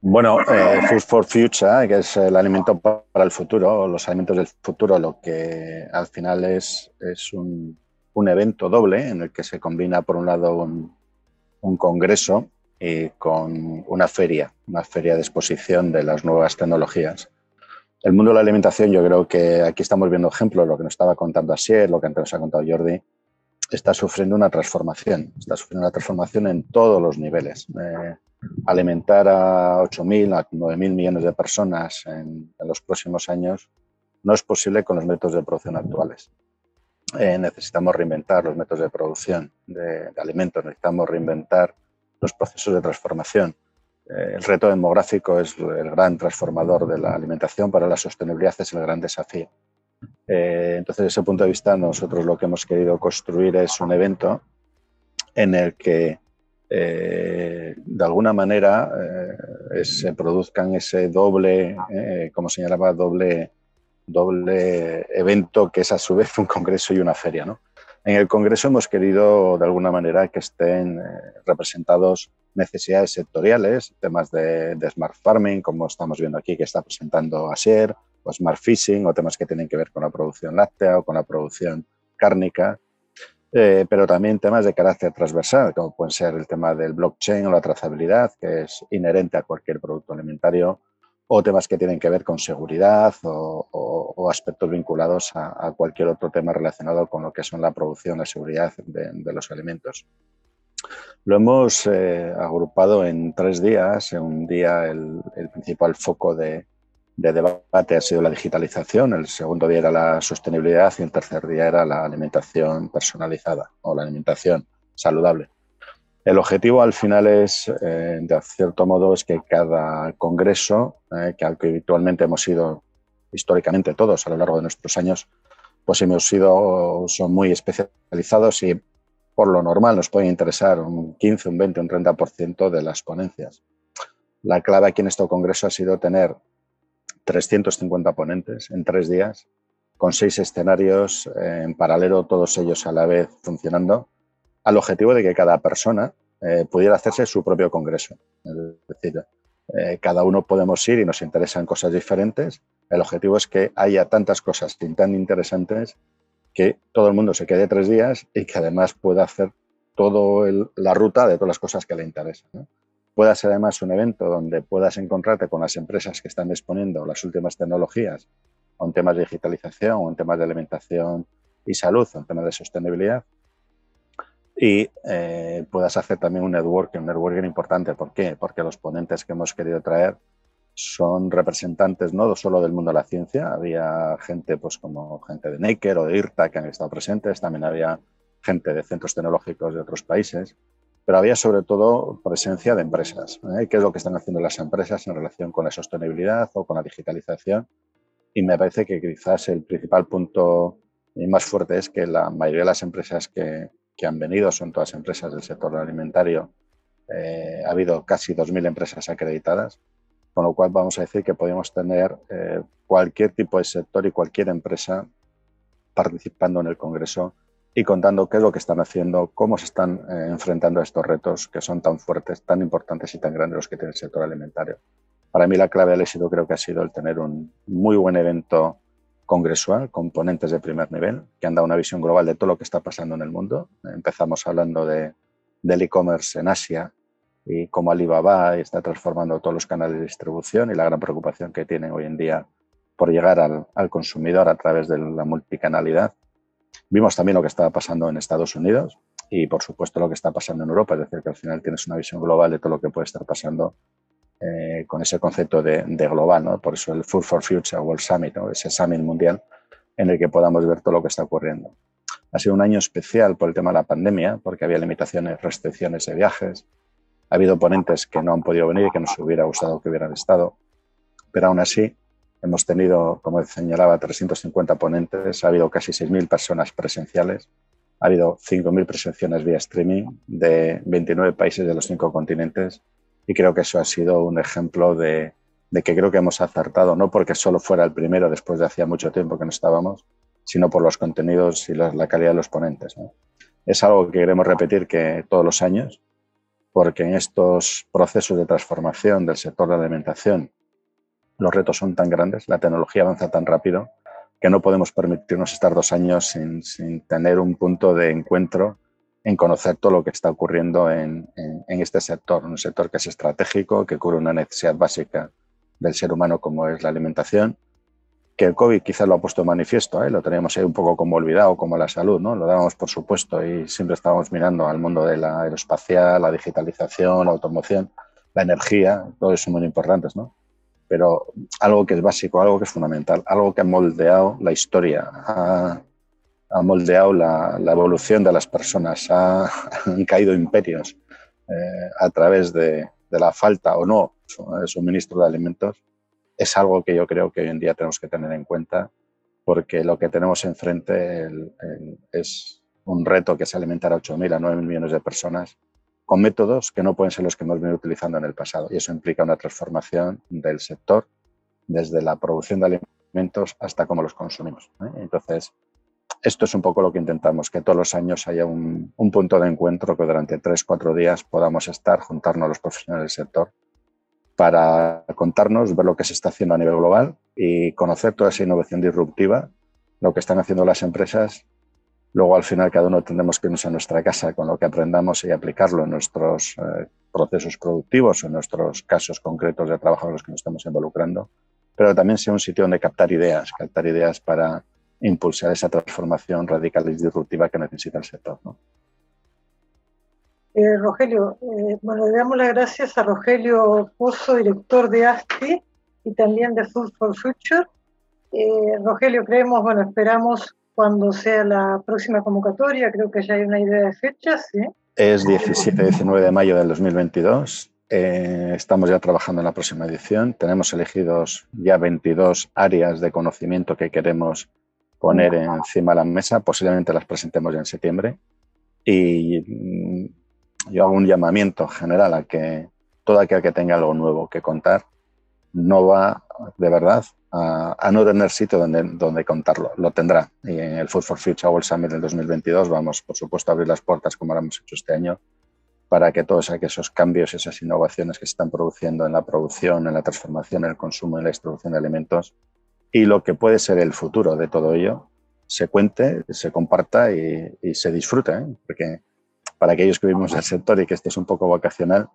Bueno, eh, Food for Future, que es el alimento para el futuro, los alimentos del futuro, lo que al final es, es un, un evento doble en el que se combina, por un lado, un, un congreso y con una feria, una feria de exposición de las nuevas tecnologías. El mundo de la alimentación, yo creo que aquí estamos viendo ejemplos, lo que nos estaba contando Asier, lo que antes nos ha contado Jordi, está sufriendo una transformación, está sufriendo una transformación en todos los niveles. Eh, alimentar a 8.000, a 9.000 millones de personas en, los próximos años no es posible con los métodos de producción actuales. Eh, necesitamos reinventar los métodos de producción de, alimentos, necesitamos reinventar los procesos de transformación. Eh, el reto demográfico es el gran transformador de la alimentación, para la sostenibilidad es el gran desafío. Eh, entonces, desde ese punto de vista, nosotros lo que hemos querido construir es un evento en el que, eh, de alguna manera, eh, se produzcan ese doble, eh, como señalaba, doble, doble evento que es a su vez un congreso y una feria. ¿no? En el congreso hemos querido, de alguna manera, que estén representados necesidades sectoriales, temas de, smart farming, como estamos viendo aquí, que está presentando Asier, o smart fishing, o temas que tienen que ver con la producción láctea o con la producción cárnica, eh, pero también temas de carácter transversal, como pueden ser el tema del blockchain o la trazabilidad, que es inherente a cualquier producto alimentario, o temas que tienen que ver con seguridad o, aspectos vinculados a, cualquier otro tema relacionado con lo que son la producción, la seguridad de los alimentos. Lo hemos eh, agrupado en tres días. Un día el, el principal foco de, de, debate ha sido la digitalización, el segundo día era la sostenibilidad y el tercer día era la alimentación personalizada o la alimentación saludable. El objetivo al final es, eh, de cierto modo, es que cada congreso, eh, que habitualmente hemos sido históricamente todos a lo largo de nuestros años, pues hemos sido, son muy especializados y por lo normal nos pueden interesar un 15, un 20, un 30% de las ponencias. La clave aquí en este congreso ha sido tener 350 ponentes en tres días, con seis escenarios eh, en paralelo, todos ellos a la vez funcionando, al objetivo de que cada persona eh, pudiera hacerse su propio congreso. Es decir, eh, cada uno podemos ir y nos interesan cosas diferentes. El objetivo es que haya tantas cosas tan interesantes que todo el mundo se quede tres días y que además pueda hacer toda la ruta de todas las cosas que le interesan. ¿no? Pueda ser además un evento donde puedas encontrarte con las empresas que están disponiendo las últimas tecnologías en temas de digitalización o en temas de alimentación y salud, en temas de sostenibilidad. Y eh, puedas hacer también un networking, un networking importante. ¿Por qué? Porque los ponentes que hemos querido traer son representantes no solo del mundo de la ciencia, había gente pues como gente de Naker o de IRTA que han estado presentes, también había gente de centros tecnológicos de otros países, pero había sobre todo presencia de empresas. ¿eh? ¿Qué es lo que están haciendo las empresas en relación con la sostenibilidad o con la digitalización? Y me parece que quizás el principal punto más fuerte es que la mayoría de las empresas que, que han venido son todas empresas del sector alimentario. Eh, ha habido casi 2.000 empresas acreditadas con lo cual vamos a decir que podemos tener eh, cualquier tipo de sector y cualquier empresa participando en el Congreso y contando qué es lo que están haciendo, cómo se están eh, enfrentando a estos retos que son tan fuertes, tan importantes y tan grandes los que tiene el sector alimentario. Para mí la clave del éxito creo que ha sido el tener un muy buen evento congresual con ponentes de primer nivel que han dado una visión global de todo lo que está pasando en el mundo. Empezamos hablando de, del e-commerce en Asia y cómo Alibaba está transformando todos los canales de distribución y la gran preocupación que tienen hoy en día por llegar al, al consumidor a través de la multicanalidad. Vimos también lo que estaba pasando en Estados Unidos y, por supuesto, lo que está pasando en Europa, es decir, que al final tienes una visión global de todo lo que puede estar pasando eh, con ese concepto de, de, global, ¿no? Por eso el Food for Future World Summit, ¿no? ese summit mundial en el que podamos ver todo lo que está ocurriendo. Ha sido un año especial por el tema de la pandemia, porque había limitaciones, restricciones de viajes. Ha habido ponentes que no han podido venir y que nos hubiera gustado que hubieran estado. Pero aún así, hemos tenido, como señalaba, 350 ponentes, ha habido casi 6.000 personas presenciales, ha habido 5.000 presencias vía streaming de 29 países de los cinco continentes y creo que eso ha sido un ejemplo de, de que creo que hemos acertado, no porque solo fuera el primero después de hacía mucho tiempo que no estábamos, sino por los contenidos y la, la calidad de los ponentes. ¿no? Es algo que queremos repetir que todos los años, porque en estos procesos de transformación del sector de la alimentación, los retos son tan grandes, la tecnología avanza tan rápido, que no podemos permitirnos estar dos años sin, tener un punto de encuentro en conocer todo lo que está ocurriendo en, en, en, este sector, un sector que es estratégico, que cubre una necesidad básica del ser humano como es la alimentación que el COVID quizás lo ha puesto manifiesto, ¿eh? lo teníamos ahí un poco como olvidado, como la salud, ¿no? Lo dábamos por supuesto y siempre estábamos mirando al mundo de la aeroespacial, la digitalización, la automoción, la energía, todo eso muy importantes, ¿no? Pero algo que es básico, algo que es fundamental, algo que ha moldeado la historia, ha, ha moldeado la, la, evolución de las personas, ha, han caído imperios eh, a través de, de la falta o no de suministro de alimentos es algo que yo creo que hoy en día tenemos que tener en cuenta porque lo que tenemos enfrente es un reto que es alimentar a 8.000 a 9.000 millones de personas con métodos que no pueden ser los que hemos venido utilizando en el pasado. Y eso implica una transformación del sector desde la producción de alimentos hasta cómo los consumimos. Entonces, esto es un poco lo que intentamos, que todos los años haya un, un punto de encuentro que durante tres, cuatro días podamos estar, juntarnos los profesionales del sector para contarnos, ver lo que se está haciendo a nivel global y conocer toda esa innovación disruptiva, lo que están haciendo las empresas. Luego, al final, cada uno tendremos que irnos a nuestra casa con lo que aprendamos y aplicarlo en nuestros eh, procesos productivos, en nuestros casos concretos de trabajo en los que nos estamos involucrando, pero también sea un sitio donde captar ideas, captar ideas para impulsar esa transformación radical y disruptiva que necesita el sector. Eh, Rogelio, eh, bueno, le damos las gracias a Rogelio Pozo, director de ASTI y también de Food for Future. Eh, Rogelio, creemos, bueno, esperamos cuando sea la próxima convocatoria, creo que ya hay una idea de fecha, ¿sí? Es 17-19 de mayo del 2022. Eh, estamos ya trabajando en la próxima edición. Tenemos elegidos ya 22 áreas de conocimiento que queremos poner encima de la mesa. Posiblemente las presentemos ya en septiembre. Y yo hago un llamamiento general a que todo aquel que tenga algo nuevo que contar no va de verdad a, a, no tener sitio donde, donde contarlo. Lo tendrá. Y en el Food for Future World Summit del 2022 vamos, por supuesto, a abrir las puertas como lo hemos hecho este año para que todos esos cambios, esas innovaciones que se están produciendo en la producción, en la transformación, en el consumo, en la distribución de alimentos y lo que puede ser el futuro de todo ello, se cuente, se comparta y, y se disfrute. ¿eh? Porque para aquellos que vivimos en el sector y que esto es un poco vocacional,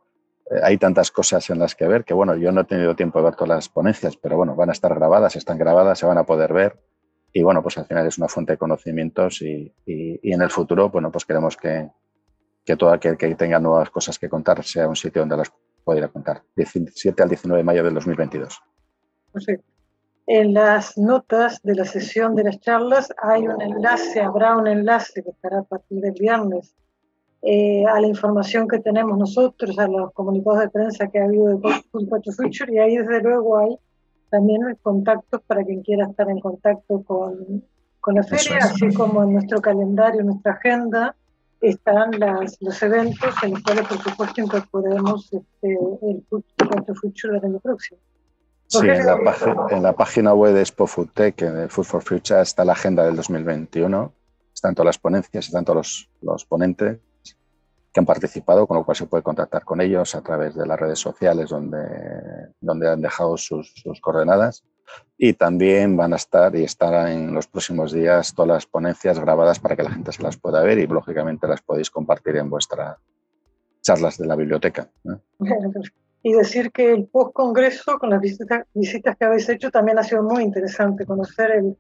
eh, hay tantas cosas en las que ver que, bueno, yo no he tenido tiempo de ver todas las ponencias, pero bueno, van a estar grabadas, están grabadas, se van a poder ver y, bueno, pues al final es una fuente de conocimientos y, y, en el futuro, bueno, pues queremos que, que todo aquel que tenga nuevas cosas que contar sea un sitio donde las pueda ir a contar. 17 al 19 de mayo del 2022. Perfecto. En las notas de la sesión de las charlas hay un enlace, habrá un enlace que estará a partir del viernes eh, a la información que tenemos nosotros, a los comunicados de prensa que ha habido de Food Future, y ahí desde luego hay también contactos para quien quiera estar en contacto con, con la feria, es. así como en nuestro calendario, en nuestra agenda, están las, los eventos en los cuales, por supuesto, incorporaremos este, el Food Future del año próximo. Sí, en la, en la, página web de Expo Foodtech, de Food for Future, está la agenda del 2021, están todas las ponencias, están todos los, los ponentes que han participado, con lo cual se puede contactar con ellos a través de las redes sociales donde, donde han dejado sus, coordenadas. Y también van a estar y estarán en los próximos días todas las ponencias grabadas para que la gente se las pueda ver y lógicamente las podéis compartir en vuestras charlas de la biblioteca. Y decir que el post-congreso, con las visitas, visitas que habéis hecho, también ha sido muy interesante. Conocer el,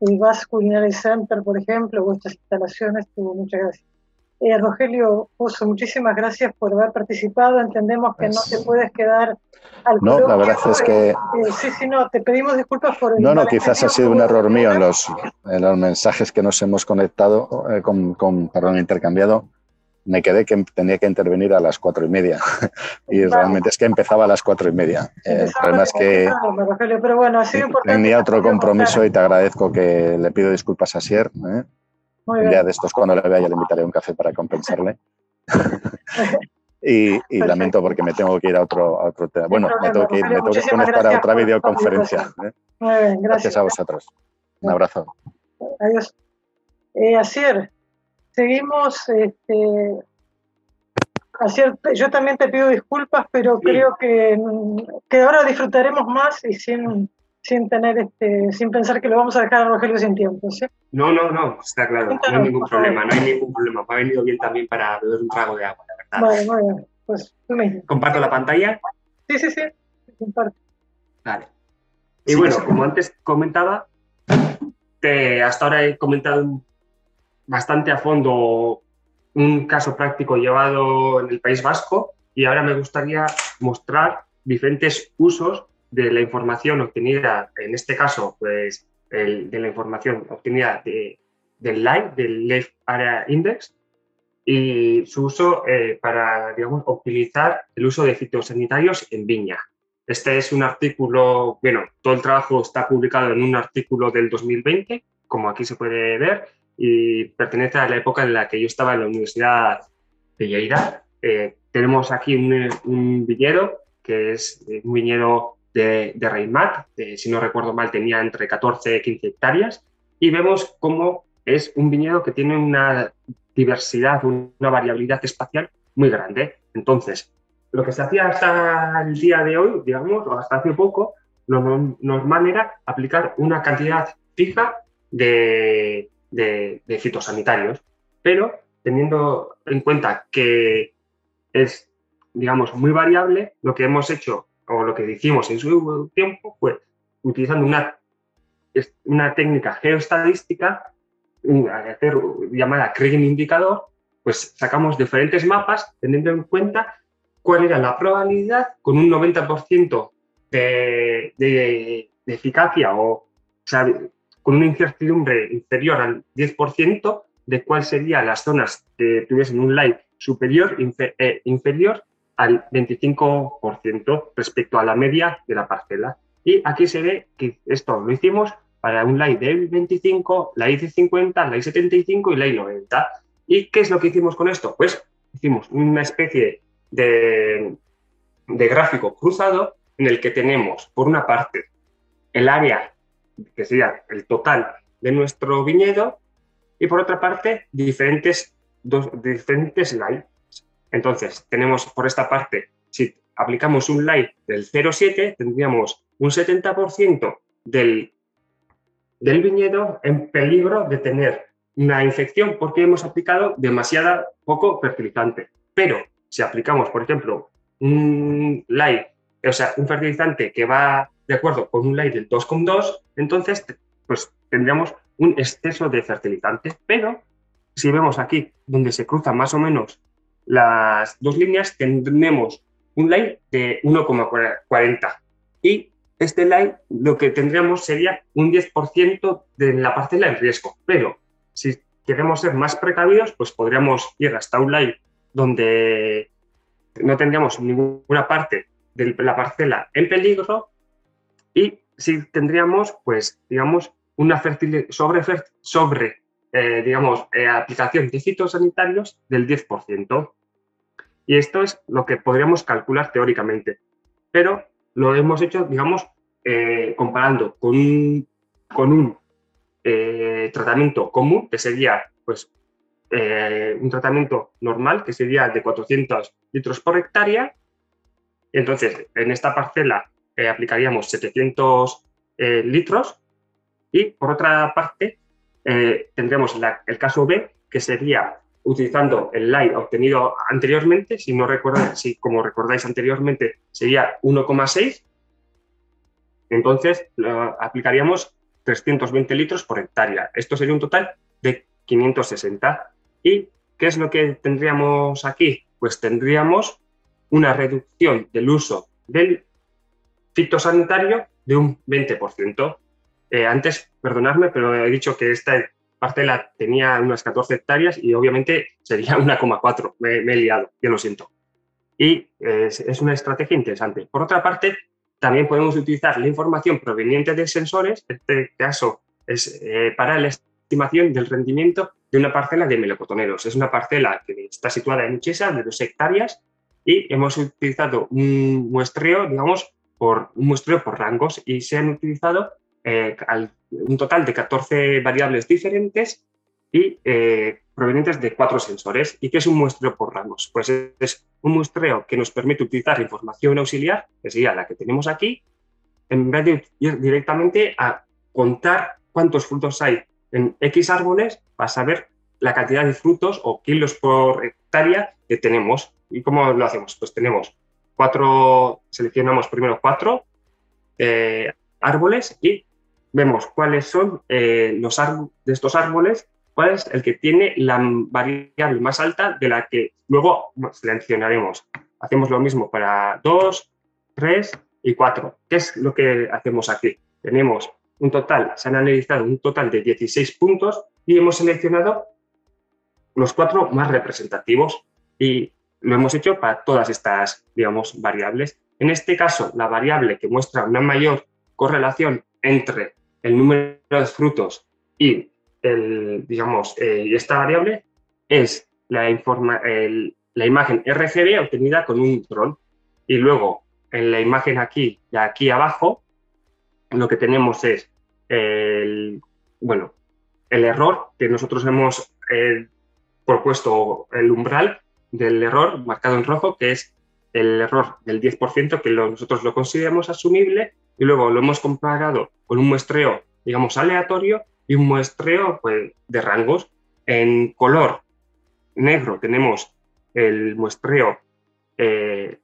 el Culinary Center, por ejemplo, vuestras instalaciones, muchas gracias. Eh, Rogelio Pozo, muchísimas gracias por haber participado. Entendemos que no te puedes quedar al No, la verdad es que... Eh, sí, sí, no, te pedimos disculpas por el... No, no, quizás ha sido un error mío en los, en los mensajes que nos hemos conectado, eh, con, con, perdón, intercambiado. Me quedé que tenía que intervenir a las cuatro y media y realmente es que empezaba a las cuatro y media. el problema es que pero bueno, ha sido tenía otro compromiso y te agradezco que le pido disculpas a Sier. Un día de estos, cuando le vea, ya le invitaré un café para compensarle. y, lamento porque me tengo que ir a otro, a otro tema. Bueno, me tengo que ir, me tengo que conectar a otra videoconferencia. ¿eh? Muy bien, gracias. gracias. a vosotros. Un abrazo. Adiós. Eh, Asier, seguimos. Este, Asier, yo también te pido disculpas, pero creo que, que ahora disfrutaremos más y sin sin tener este, sin pensar que lo vamos a dejar a Rogelio sin tiempo, ¿sí? No, no, no, está claro, no hay ningún problema, no hay ningún problema. Me ha venido bien también para beber un trago de agua, la verdad. Vale, muy bien, pues tú mismo. ¿Comparto la pantalla? Sí, sí, sí, comparto. Vale. Y bueno, como antes comentaba, te, hasta ahora he comentado bastante a fondo un caso práctico llevado en el País Vasco y ahora me gustaría mostrar diferentes usos de la información obtenida, en este caso, pues de la información obtenida de, del LIFE, del Life Area Index, y su uso eh, para, digamos, optimizar el uso de fitosanitarios en viña. Este es un artículo, bueno, todo el trabajo está publicado en un artículo del 2020, como aquí se puede ver, y pertenece a la época en la que yo estaba en la Universidad de Lleida. Eh, tenemos aquí un, un viñedo, que es un viñedo de, de si no recuerdo mal tenía entre 14 y 15 hectáreas, y vemos cómo es un viñedo que tiene una diversidad, una variabilidad espacial muy grande. Entonces, lo que se hacía hasta el día de hoy, digamos, o hasta hace poco, lo normal era aplicar una cantidad fija de fitosanitarios, pero teniendo en cuenta que es, digamos, muy variable, lo que hemos hecho o lo que hicimos en su tiempo fue utilizando una, una técnica geoestadística, hacer, llamada Kriging Indicador, pues sacamos diferentes mapas teniendo en cuenta cuál era la probabilidad con un 90% de, de, eficacia o, con una incertidumbre inferior al 10% de cuál serían las zonas que tuviesen un light superior e inferior al 25% respecto a la media de la parcela. Y aquí se ve que esto lo hicimos para un LAI del 25, la I 50, la I 75 y I 90. ¿Y qué es lo que hicimos con esto? Pues hicimos una especie de, de gráfico cruzado en el que tenemos, por una parte, el área, que sería el total de nuestro viñedo, y por otra parte, diferentes, dos, diferentes. Entonces, tenemos por esta parte, si aplicamos un light del 0,7, tendríamos un 70% del, viñedo en peligro de tener una infección porque hemos aplicado demasiada poco fertilizante. Pero si aplicamos, por ejemplo, un light, o sea, un fertilizante que va de acuerdo con un light del 2,2, entonces pues tendríamos un exceso de fertilizante. Pero si vemos aquí donde se cruza más o menos las dos líneas tendremos un line de 1,40 y este line lo que tendríamos sería un 10% de la parcela en riesgo, pero si queremos ser más precavidos, pues podríamos ir hasta un line donde no tendríamos ninguna parte de la parcela en peligro. Y si tendríamos, pues, digamos, una sobre, sobre eh, digamos, eh, aplicación de fitosanitarios del 10%. Y esto es lo que podríamos calcular teóricamente. Pero lo hemos hecho, digamos, eh, comparando con un, con un tratamiento común, que sería, pues, un tratamiento normal, que sería de 400 litros por hectárea. Entonces, en esta parcela aplicaríamos 700 eh, litros y, por otra parte, tendríamos el caso B, que sería utilizando el light obtenido anteriormente, si no recuerdo, si como recordáis anteriormente sería 1,6, entonces aplicaríamos 320 litros por hectárea. Esto sería un total de 560. ¿Y qué es lo que tendríamos aquí? Pues tendríamos una reducción del uso del fitosanitario de un 20%. Eh, antes, perdonadme, pero he dicho que esta parcela tenía unas 14 hectáreas y obviamente sería 1,4. Me, me, he liado, ya lo siento. Y es, es una estrategia interesante. Por otra parte, también podemos utilizar la información proveniente de sensores, en este caso es eh, para la estimación del rendimiento de una parcela de melocotoneros. Es una parcela que está situada en Chesa, de dos hectáreas, y hemos utilizado un muestreo, digamos, por un muestreo por rangos y se han utilizado eh, un total de 14 variables diferentes y eh, provenientes de cuatro sensores. ¿Y qué es un muestreo por rangos? Pues es un muestreo que nos permite utilizar información auxiliar, que sería la que tenemos aquí, en vez de ir directamente a contar cuántos frutos hay en X árboles para saber la cantidad de frutos o kilos por hectárea que tenemos. ¿Y cómo lo hacemos? Pues tenemos cuatro, seleccionamos primero cuatro eh, árboles y vemos cuáles son eh, los de estos árboles cuál es el que tiene la variable más alta de la que luego seleccionaremos. Hacemos lo mismo para 2, 3 y 4. ¿Qué es lo que hacemos aquí? Tenemos un total, se han analizado un total de 16 puntos y hemos seleccionado los cuatro más representativos y lo hemos hecho para todas estas, digamos, variables. En este caso, la variable que muestra una mayor correlación entre el número de frutos y el, digamos, eh, esta variable es la, informa, la imagen RGB obtenida con un dron. Y luego, en la imagen aquí y aquí abajo, lo que tenemos es el, bueno, el error que nosotros hemos eh, propuesto, el umbral del error marcado en rojo, que es el error del 10%, que nosotros lo consideramos asumible, y luego lo hemos comparado con un muestreo, digamos, aleatorio, y un muestreo pues, de rangos. En color negro tenemos el muestreo eh,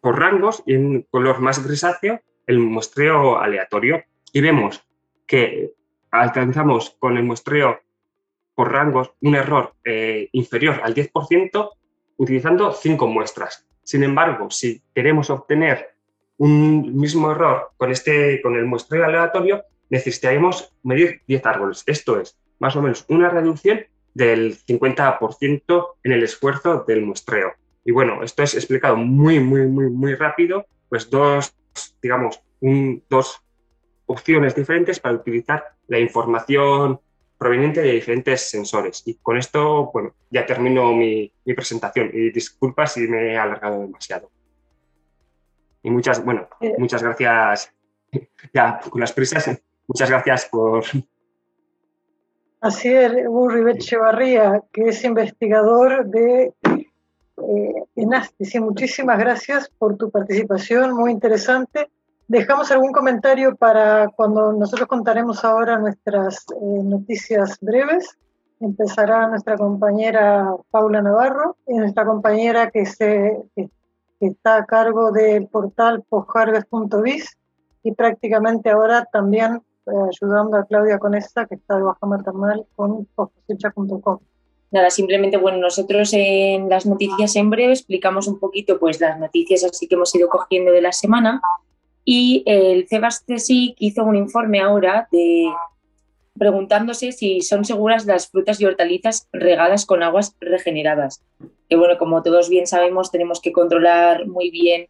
por rangos y en color más grisáceo el muestreo aleatorio. Y vemos que alcanzamos con el muestreo por rangos un error eh, inferior al 10% utilizando cinco muestras. Sin embargo, si queremos obtener un mismo error con, este, con el muestreo aleatorio, necesitaremos medir 10 árboles. Esto es más o menos una reducción del 50% en el esfuerzo del muestreo. Y bueno, esto es explicado muy, muy, muy, muy rápido, pues dos, digamos, dos opciones diferentes para utilizar la información proveniente de diferentes sensores. Y con esto, bueno, ya termino mi, mi presentación y disculpa si me he alargado demasiado. Y muchas, bueno, eh. muchas gracias. Ya, con las prisas Muchas gracias por... Así es, Burri Echevarría, que es investigador de eh, Enastis. muchísimas gracias por tu participación, muy interesante. Dejamos algún comentario para cuando nosotros contaremos ahora nuestras eh, noticias breves. Empezará nuestra compañera Paula Navarro y nuestra compañera que, se, que está a cargo del portal postharvest.biz y prácticamente ahora también ayudando a Claudia con esta que está de baja maternal con cosecha.com. Nada, simplemente, bueno, nosotros en las noticias en breve explicamos un poquito pues las noticias así que hemos ido cogiendo de la semana y el CEBAS-CSIC hizo un informe ahora de preguntándose si son seguras las frutas y hortalizas regadas con aguas regeneradas. Que bueno, como todos bien sabemos, tenemos que controlar muy bien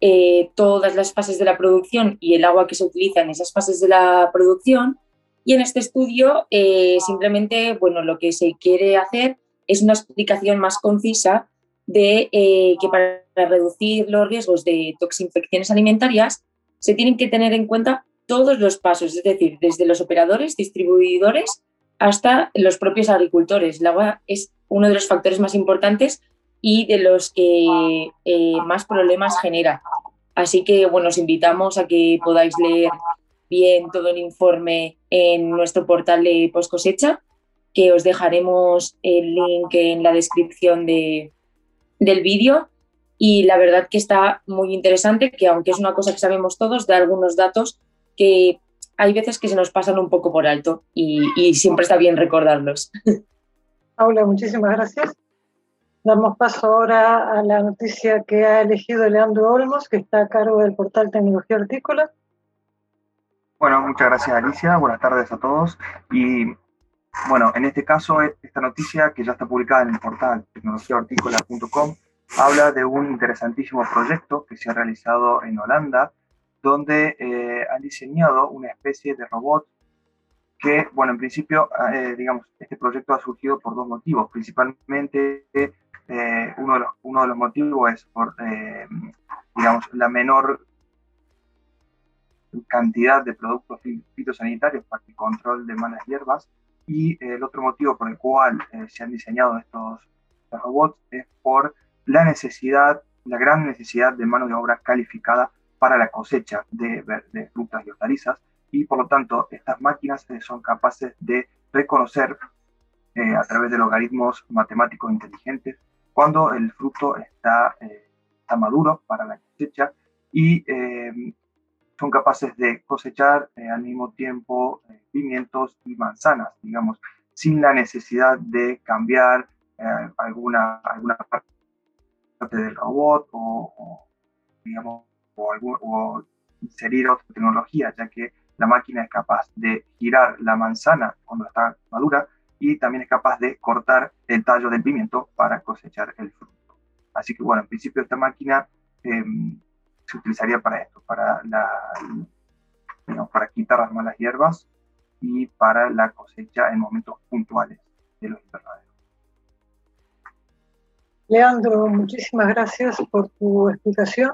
eh, todas las fases de la producción y el agua que se utiliza en esas fases de la producción. Y en este estudio eh, simplemente, bueno, lo que se quiere hacer es una explicación más concisa de eh, que para reducir los riesgos de toxinfecciones alimentarias se tienen que tener en cuenta todos los pasos, es decir, desde los operadores, distribuidores, hasta los propios agricultores. El agua es uno de los factores más importantes y de los que eh, más problemas genera. Así que, bueno, os invitamos a que podáis leer bien todo el informe en nuestro portal de post cosecha, que os dejaremos el link en la descripción de, del vídeo. Y la verdad que está muy interesante, que aunque es una cosa que sabemos todos, da algunos datos que hay veces que se nos pasan un poco por alto y, y siempre está bien recordarlos. Paula, muchísimas gracias. Damos paso ahora a la noticia que ha elegido Leandro Olmos, que está a cargo del portal Tecnología Hortícola. Bueno, muchas gracias Alicia, buenas tardes a todos. Y bueno, en este caso, esta noticia que ya está publicada en el portal tecnologiahortícola.com habla de un interesantísimo proyecto que se ha realizado en Holanda, donde eh, han diseñado una especie de robot que, bueno, en principio, eh, digamos, este proyecto ha surgido por dos motivos. Principalmente, eh, uno, de los, motivos es por, digamos, la menor cantidad de productos fitosanitarios para el control de malas hierbas. Y el otro motivo por el cual se han diseñado estos, robots es por la necesidad, la gran necesidad de mano de obra calificada para la cosecha de, de frutas y hortalizas. Y por lo tanto, estas máquinas eh, son capaces de reconocer eh, a través de logaritmos matemáticos inteligentes cuando el fruto está, está maduro para la cosecha y son capaces de cosechar eh, al mismo tiempo eh, pimientos y manzanas, digamos, sin la necesidad de cambiar eh, alguna, alguna parte del robot o, digamos, o, inserir otra tecnología, ya que la máquina es capaz de girar la manzana cuando está madura y también es capaz de cortar el tallo del pimiento para cosechar el fruto. Así que bueno, en principio esta máquina em, se utilizaría para esto, para, la, para quitar las malas hierbas y para la cosecha en momentos puntuales de los invernaderos. Leandro, muchísimas gracias por tu explicación.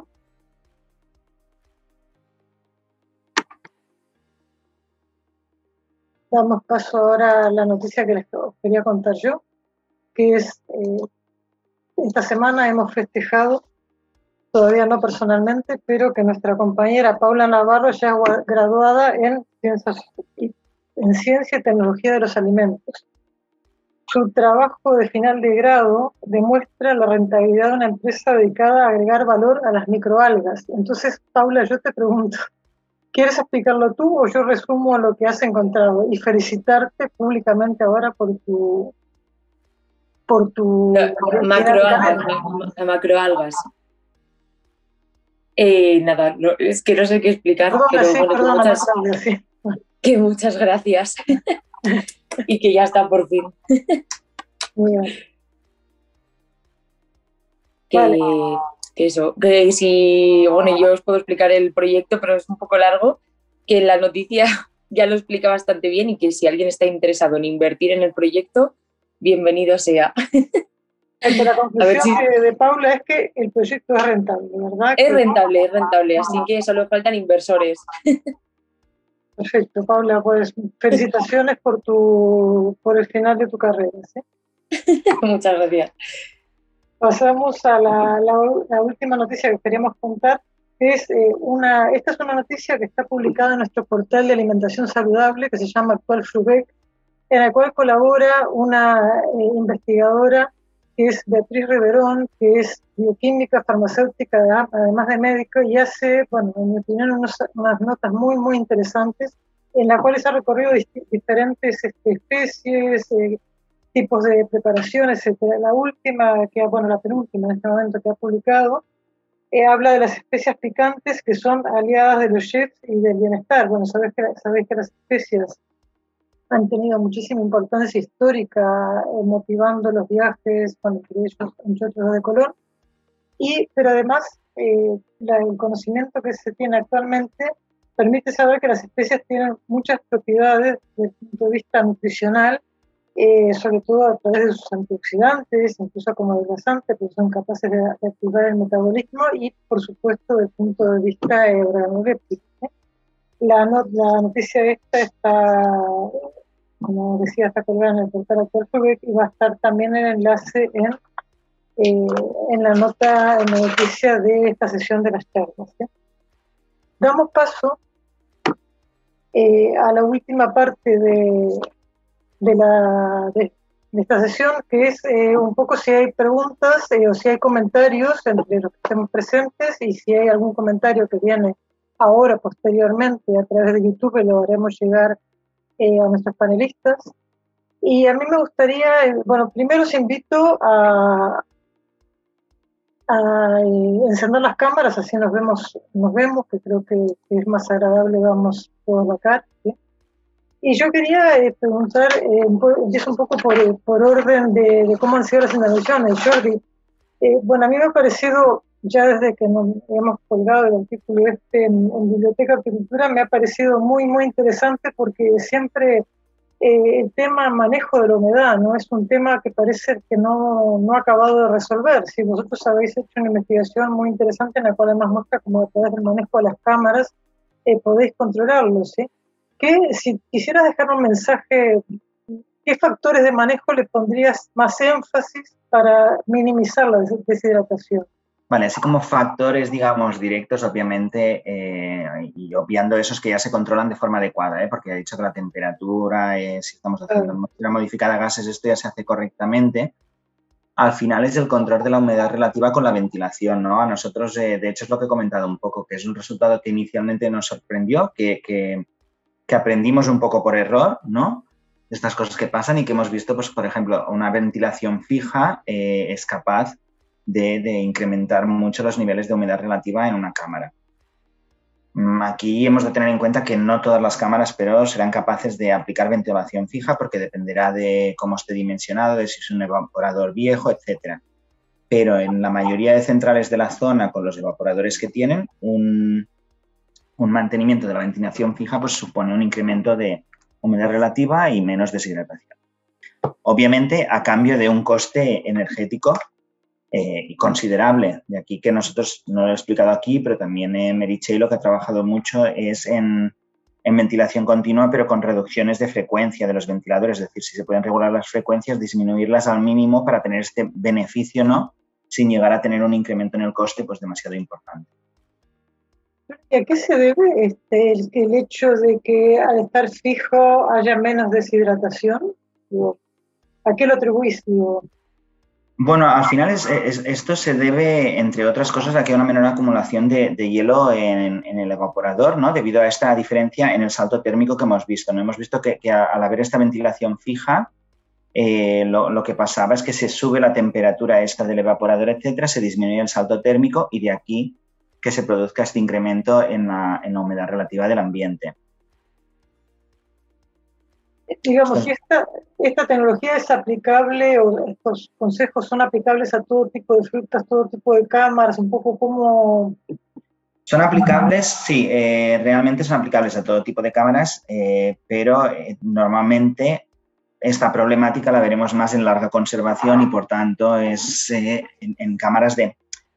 Damos paso ahora a la noticia que les quería contar yo, que es, eh, esta semana hemos festejado todavía no personalmente, pero que nuestra compañera Paula Navarro ya es graduada en, en Ciencia y Tecnología de los Alimentos. Su trabajo de final de grado demuestra la rentabilidad de una empresa dedicada a agregar valor a las microalgas. Entonces, Paula, yo te pregunto, ¿quieres explicarlo tú o yo resumo lo que has encontrado? Y felicitarte públicamente ahora por tu... Por tu... Macroalgas. macroalgas. Eh, nada, es que no sé qué explicar, pero bueno, que, muchas, gracias y que ya está por fin. Que, eso, que si, bueno, yo os puedo explicar el proyecto, pero es un poco largo, que la noticia ya lo explica bastante bien y que si alguien está interesado en invertir en el proyecto, bienvenido sea. la conclusión de, Paula es que el proyecto es rentable, ¿verdad? Es rentable, es rentable, así que solo faltan inversores. Perfecto, Paula, pues felicitaciones por tu por el final de tu carrera. Muchas gracias. Pasamos a la, la, última noticia que queríamos contar. Es, eh, una, esta es una noticia que está publicada en nuestro portal de alimentación saludable que se llama Actual Frubec, en el cual colabora una eh, investigadora que es Beatriz Riverón, que es bioquímica, farmacéutica, además de médico, y hace, bueno, en mi opinión, unas notas muy, muy interesantes, en las cuales ha recorrido diferentes este, especies, eh, tipos de preparación, etc. La última, que bueno, la penúltima en este momento que ha publicado, eh, habla de las especias picantes que son aliadas de los chefs y del bienestar. Bueno, sabéis que, sabéis que las especias han tenido muchísima importancia histórica eh, motivando los viajes, con entre ellos muchos otros de color. Y, pero además, eh, el conocimiento que se tiene actualmente permite saber que las especies tienen muchas propiedades desde el punto de vista nutricional, eh, sobre todo a través de sus antioxidantes, incluso como adelgazantes, porque son capaces de, activar el metabolismo y, por supuesto, desde el punto de vista organoléptico. La, la, noticia esta está como decía, está colgada en el portal actual y va a estar también el enlace en, eh, en la nota, en la noticia de esta sesión de las charlas. Damos paso eh, a la última parte de, de, la, de, esta sesión, que es eh, un poco si hay preguntas o si hay comentarios entre los que estemos presentes y si hay algún comentario que viene ahora, posteriormente, a través de YouTube, lo haremos llegar eh, a nuestros panelistas. Y a mí me gustaría, eh, bueno, primero os invito a, a eh, encender las cámaras, así nos vemos, nos vemos, que creo que, es más agradable, vamos todos acá. Y yo quería preguntar, empiezo un poco por, por orden de, cómo han sido las intervenciones. Jordi, bueno, a mí me ha parecido ya desde que nos hemos colgado el artículo este en, Biblioteca Arquitectura, me ha parecido muy, muy interesante porque siempre eh, el tema manejo de la humedad no es un tema que parece que no, no ha acabado de resolver. Si vosotros habéis hecho una investigación muy interesante en la cual además muestra cómo a través del manejo de las cámaras eh, podéis controlarlo, ¿sí? Que si quisieras dejar un mensaje, ¿qué factores de manejo le pondrías más énfasis para minimizar la deshidratación? Vale, así como factores, digamos, directos, obviamente, eh, y obviando esos que ya se controlan de forma adecuada, ¿eh? porque ha dicho que la temperatura, eh, si estamos haciendo una modificada de gases, esto ya se hace correctamente. Al final es el control de la humedad relativa con la ventilación, ¿no? A nosotros, de hecho, es lo que he comentado un poco, que es un resultado que inicialmente nos sorprendió, que, que, que aprendimos un poco por error, ¿no? Estas cosas que pasan y que hemos visto, pues, por ejemplo, una ventilación fija es capaz de, incrementar mucho los niveles de humedad relativa en una cámara. Aquí hemos de tener en cuenta que no todas las cámaras, pero serán capaces de aplicar ventilación fija porque dependerá de cómo esté dimensionado, de si es un evaporador viejo, etc. Pero en la mayoría de centrales de la zona, con los evaporadores que tienen, un, un mantenimiento de la ventilación fija pues, supone un incremento de humedad relativa y menos deshidratación. Obviamente, a cambio de un coste energético eh, considerable. De aquí que nosotros, no lo he explicado aquí, pero también en Merichey lo que ha trabajado mucho es en, ventilación continua, pero con reducciones de frecuencia de los ventiladores. Es decir, si se pueden regular las frecuencias, disminuirlas al mínimo para tener este beneficio, ¿no? Sin llegar a tener un incremento en el coste, pues demasiado importante. ¿Y a qué se debe este, el, hecho de que al estar fijo haya menos deshidratación? ¿A qué lo atribuís? Bueno, al final esto se debe, entre otras cosas, a que hay una menor acumulación de, hielo en, el evaporador, ¿no? Debido a esta diferencia en el salto térmico que hemos visto. ¿no? Hemos visto que, al haber esta ventilación fija, eh, lo, que pasaba es que se sube la temperatura esta del evaporador, etcétera, se disminuye el salto térmico y de aquí que se produzca este incremento en la humedad relativa del ambiente digamos, si esta, esta tecnología es aplicable o estos consejos son aplicables a todo tipo de frutas, todo tipo de cámaras, un poco como... Son aplicables, sí, eh, realmente son aplicables a todo tipo de cámaras, eh, pero eh, normalmente esta problemática la veremos más en larga conservación y por tanto es en, en, cámaras de,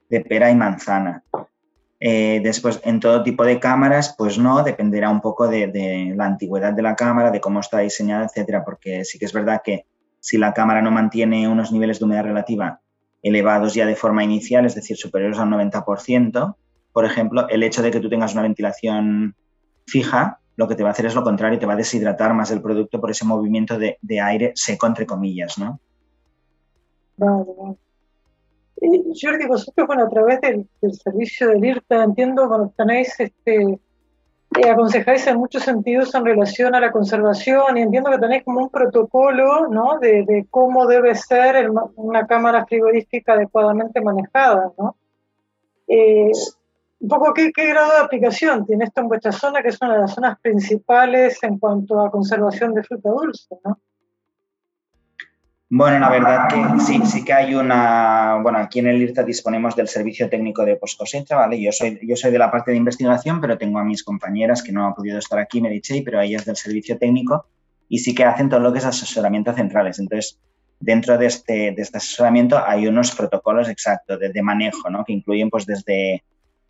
de pera y manzana. Eh, después, en todo tipo de cámaras, pues no, dependerá un poco de, la antigüedad de la cámara, de cómo está diseñada, etcétera, porque sí que es verdad que si la cámara no mantiene unos niveles de humedad relativa elevados ya de forma inicial, es decir, superiores al 90%, por ejemplo, el hecho de que tú tengas una ventilación fija, lo que te va a hacer es lo contrario, te va a deshidratar más el producto por ese movimiento de, aire seco, entre comillas, ¿no? Jordi, vosotros, bueno, a través del, servicio del IRTA, entiendo, bueno, tenéis, este, eh, aconsejáis en muchos sentidos en relación a la conservación y entiendo que tenéis como un protocolo, ¿no? De, cómo debe ser una cámara frigorífica adecuadamente manejada, ¿no? Eh, un poco ¿qué, qué grado de aplicación tiene esto en vuestra zona, que es una de las zonas principales en cuanto a conservación de fruta dulce, ¿no? Bueno, la verdad que sí, sí que hay una, bueno, aquí en el IRTA disponemos del servicio técnico de post cosecha, ¿vale? Yo soy, yo soy de la parte de investigación, pero tengo a mis compañeras que no han podido estar aquí, me pero ellas del servicio técnico y sí que hacen todo lo que es asesoramiento centrales. Entonces, dentro de este, de este asesoramiento hay unos protocolos exactos de, manejo, ¿no? Que incluyen, pues, desde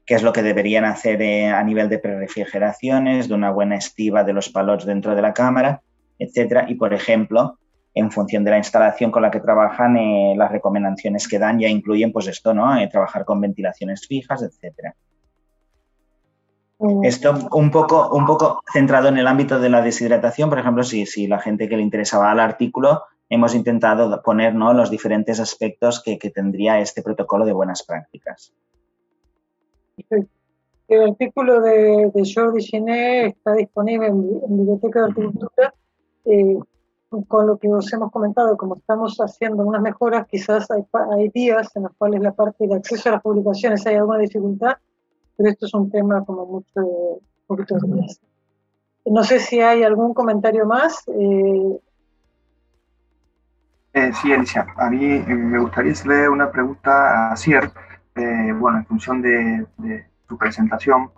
qué es lo que deberían hacer eh, a nivel de prerefrigeraciones, de una buena estiva de los palots dentro de la cámara, etcétera. Y, por ejemplo, en función de la instalación con la que trabajan, eh, las recomendaciones que dan ya incluyen, pues esto, ¿no? Eh, trabajar con ventilaciones fijas, etcétera. Mm. Esto un poco, un poco centrado en el ámbito de la deshidratación, por ejemplo, si, si la gente que le interesaba al artículo, hemos intentado poner ¿no? los diferentes aspectos que, tendría este protocolo de buenas prácticas. El artículo de, de Jordi Gené está disponible en, Biblioteca de Horticultura. Eh, con lo que os hemos comentado, como estamos haciendo unas mejoras, quizás hay, hay días en los cuales la parte de acceso a las publicaciones hay alguna dificultad, pero esto es un tema como mucho, poquito No sé si hay algún comentario más. Eh, eh, sí, Alicia, a mí eh, me gustaría hacerle una pregunta a Cier, bueno, en función de, su presentación,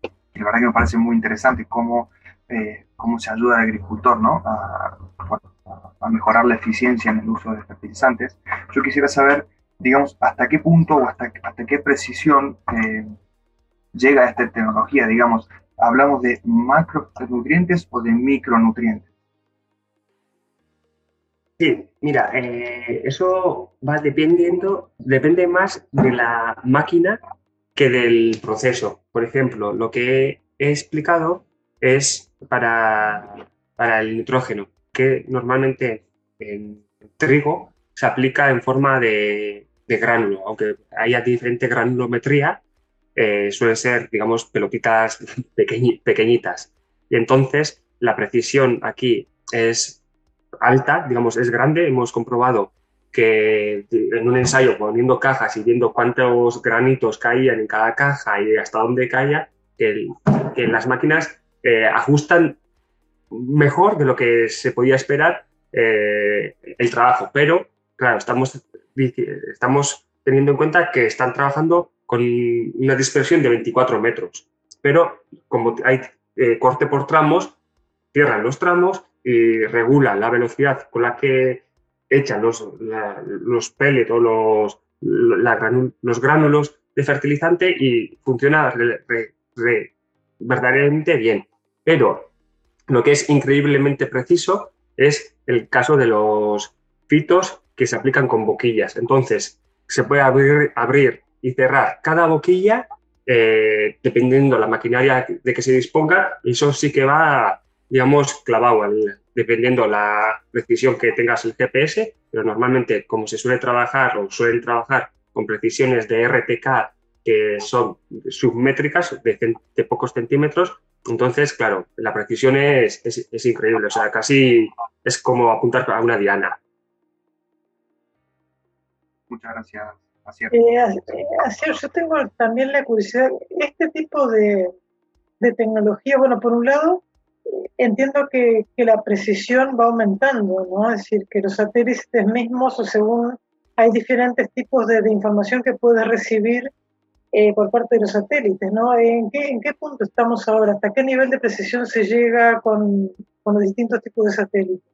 que la verdad que me parece muy interesante cómo, cómo se ayuda al agricultor ¿no? a, a, mejorar la eficiencia en el uso de fertilizantes. Yo quisiera saber, digamos, hasta qué punto o hasta, hasta qué precisión llega a esta tecnología? Digamos, ¿hablamos de macronutrientes o de micronutrientes? Sí, mira, eh, eso va dependiendo, depende más de la máquina que del proceso. Por ejemplo, lo que he explicado es para, para el nitrógeno, que normalmente en trigo se aplica en forma de, de gránulo, aunque haya diferente granulometría, eh, suelen ser, digamos, pelotitas pequeñitas. Y entonces la precisión aquí es alta, digamos, es grande. Hemos comprobado que en un ensayo poniendo cajas y viendo cuántos granitos caían en cada caja y hasta dónde caía, que, las máquinas eh, ajustan mejor de lo que se podía esperar eh, el trabajo. Pero, claro, estamos, estamos teniendo en cuenta que están trabajando con una dispersión de 24 metros. Pero como hay eh, corte por tramos, cierran los tramos y regulan la velocidad con la que echan los, los pellets o los, los gránulos de fertilizante y funciona verdaderamente bien. Pero lo que es increíblemente preciso es el caso de los fitos que se aplican con boquillas. Entonces, se puede abrir, abrir y cerrar cada boquilla eh, dependiendo la maquinaria de que se disponga. Eso sí que va, digamos, clavado, dependiendo la precisión que tengas el GPS, pero normalmente como se suele trabajar o suelen trabajar con precisiones de RTK que son submétricas de, pocos centímetros, entonces, claro, la precisión es, es, es, increíble, o sea, casi es como apuntar a una diana. Muchas gracias. Así eh, yo tengo también la curiosidad, este tipo de, tecnología, bueno, por un lado, entiendo que, la precisión va aumentando, ¿no? Es decir, que los satélites mismos, o según hay diferentes tipos de, información que puedes recibir eh, por parte de los satélites, ¿no? ¿En qué, ¿En qué punto estamos ahora? ¿Hasta qué nivel de precisión se llega con, los distintos tipos de satélites?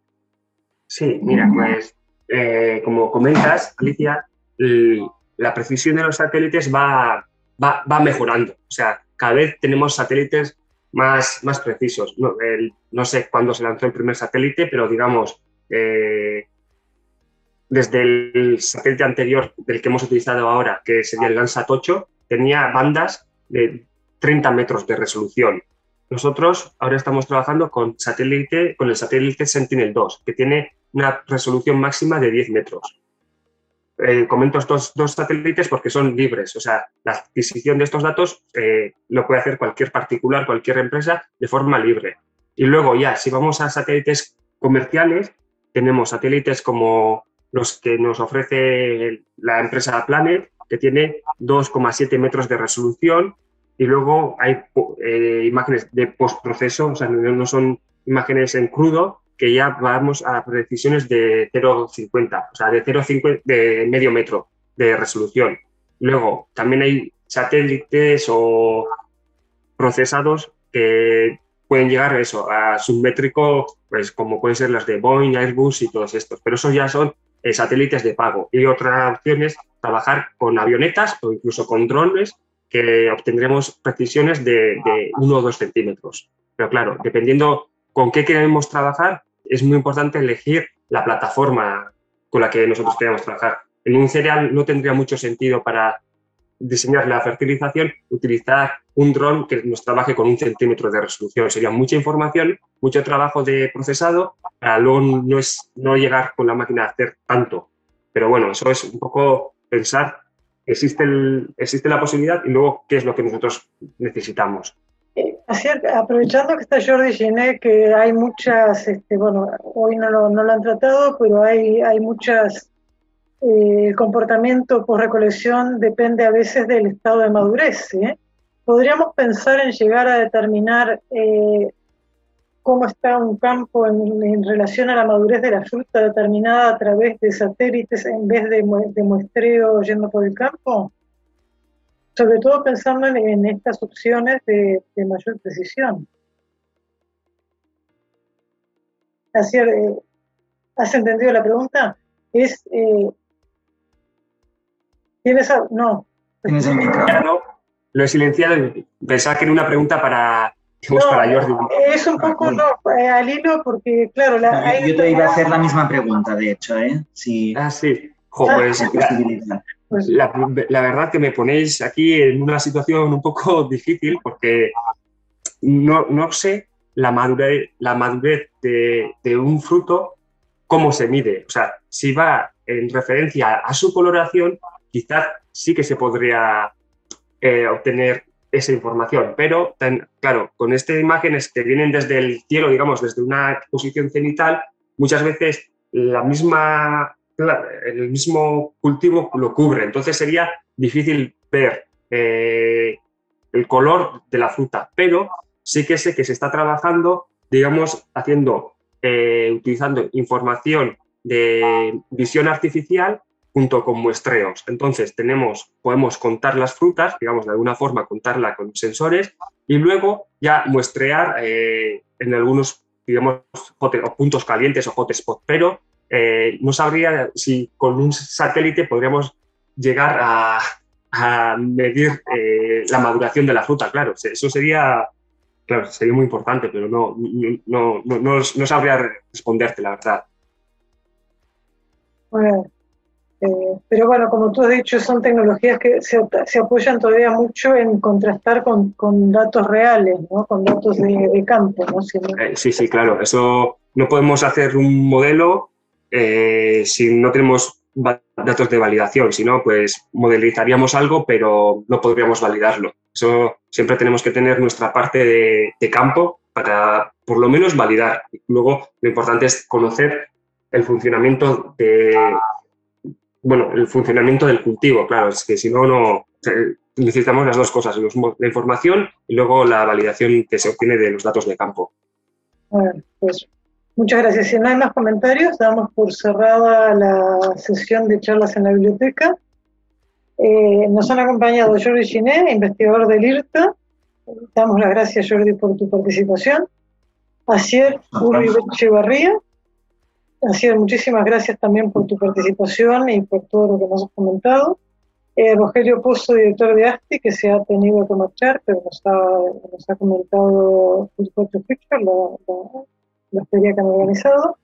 Sí, mira, pues eh, como comentas, Alicia, la precisión de los satélites va, va, mejorando. O sea, cada vez tenemos satélites más, más precisos. No, sé cuándo se lanzó el primer satélite, pero digamos, eh, desde el satélite anterior del que hemos utilizado ahora, que sería el Landsat 8, tenía bandas de 30 metros de resolución. Nosotros ahora estamos trabajando con, satélite, con el satélite Sentinel-2, que tiene una resolución máxima de 10 metros. Eh, comento estos dos satélites porque son libres, o sea, la adquisición de estos datos eh, lo puede hacer cualquier particular, cualquier empresa de forma libre. Y luego ya, si vamos a satélites comerciales, tenemos satélites como los que nos ofrece la empresa Planet, que tiene 2,7 metros de resolución, y luego hay eh, imágenes de postproceso, o sea, no son imágenes en crudo, que ya vamos a precisiones de 0,50, o sea, de 0,50 de medio metro de resolución. Luego, también hay satélites o procesados que pueden llegar a eso, a submétrico, pues como pueden ser las de Boeing, Airbus y todos estos, pero esos ya son eh, satélites de pago. Y otra opción es trabajar con avionetas o incluso con drones que obtendremos precisiones de, de 1 o 2 centímetros. Pero claro, dependiendo con qué queremos trabajar, es muy importante elegir la plataforma con la que nosotros queremos trabajar. En un cereal no tendría mucho sentido para diseñar la fertilización utilizar un dron que nos trabaje con un centímetro de resolución. Sería mucha información, mucho trabajo de procesado para luego no, es, no llegar con la máquina a hacer tanto. Pero bueno, eso es un poco pensar, existe, el, existe la posibilidad y luego qué es lo que nosotros necesitamos. Aprovechando que está Jordi Gené, que hay muchas, este, bueno, hoy no lo, no lo han tratado, pero hay, hay muchas el comportamiento por recolección depende a veces del estado de madurez. Podríamos pensar en llegar a determinar eh, cómo está un campo en, relación a la madurez de la fruta determinada a través de satélites en vez de, muestreo yendo por el campo. Sobre todo pensando en, estas opciones de, mayor precisión. Eh, ¿Has entendido la pregunta? Es ¿Tienes No. Tienes el micrófono. Lo he silenciado y pensaba que era una pregunta para, para Jordi. Es un poco no, eh, al hilo porque, claro... La, yo te iba a hacer la misma pregunta, de hecho, ¿eh? Sí. Ah, sí. pues, pues la, la, verdad que me ponéis aquí en una situación un poco difícil porque no, no sé la madurez, la madurez de, de, un fruto, cómo se mide. O sea, si va en referencia a su coloración quizás sí que se podría eh, obtener esa información, pero claro, con estas imágenes que vienen desde el cielo, digamos, desde una posición cenital, muchas veces la misma, el mismo cultivo lo cubre, entonces sería difícil ver eh, el color de la fruta, pero sí que sé que se está trabajando, digamos, haciendo, eh, utilizando información de visión artificial junto con muestreos. Entonces, tenemos, podemos contar las frutas, digamos, de alguna forma contarla con sensores y luego ya muestrear eh, en algunos, digamos, puntos calientes o hotspot, pero eh, no sabría si con un satélite podríamos llegar a, medir eh, la maduración de la fruta, claro, eso sería, claro, sería muy importante, pero no, no, no, no, no sabría responderte, la verdad. Bueno, eh, pero bueno, como tú has dicho, son tecnologías que se, apoyan todavía mucho en contrastar con, con datos reales, ¿no? con datos de, campo. ¿no? Eh, sí, sí, claro. Eso no podemos hacer un modelo eh, si no tenemos datos de validación. Si no, pues modelizaríamos algo, pero no podríamos validarlo. Eso siempre tenemos que tener nuestra parte de, de campo para por lo menos validar. Luego, lo importante es conocer el funcionamiento de, bueno, el funcionamiento del cultivo, claro, es que si no, no necesitamos las dos cosas, la información y luego la validación que se obtiene de los datos de campo. Bueno, pues muchas gracias. Si no hay más comentarios, damos por cerrada la sesión de charlas en la biblioteca. Eh, nos han acompañado Jordi Giné, investigador del IRTA. Damos las gracias, Jordi, por tu participación. Asier Uri Echevarría, Así muchísimas gracias también por tu participación y por todo lo que nos has comentado. Eh, Rogelio Pozo, director de ASTI, que se ha tenido que marchar, pero nos ha, nos ha comentado Future Future, la, la, feria que han organizado.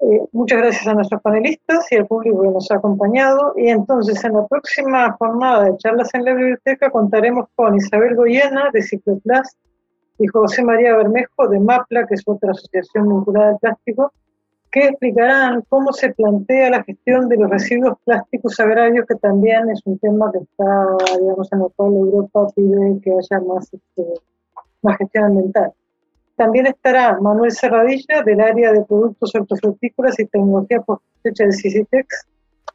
Eh, muchas gracias a nuestros panelistas y al público que nos ha acompañado. Y entonces, en la próxima jornada de charlas en la biblioteca, contaremos con Isabel Goyena, de Cicloplast, y José María Bermejo, de MAPLA, que es otra asociación vinculada al plástico, que explicarán cómo se plantea la gestión de los residuos plásticos agrarios, que también es un tema que está, digamos, en el cual Europa pide que haya más, este, gestión ambiental. También estará Manuel Serradilla, del área de productos hortofrutícolas y tecnología post cosecha del CICITEX,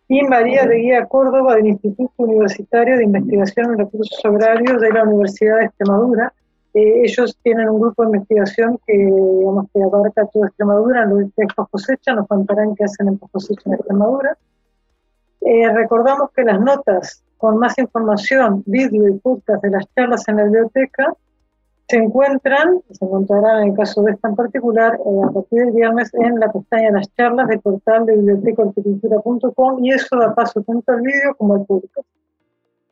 y María de Guía Córdoba, del Instituto Universitario de Investigación en Recursos Agrarios de la Universidad de Extremadura, ellos tienen un grupo de investigación que, digamos, abarca toda Extremadura, lo que es cosecha, nos contarán qué hacen en cosecha en Extremadura. Eh, recordamos que las notas con más información, vídeo y podcast de las charlas en la biblioteca se encuentran, se encontrarán en el caso de esta en particular, eh, a partir del viernes en la pestaña de las charlas del portal de bibliotecahorticultura.com y eso da paso tanto al vídeo como al público.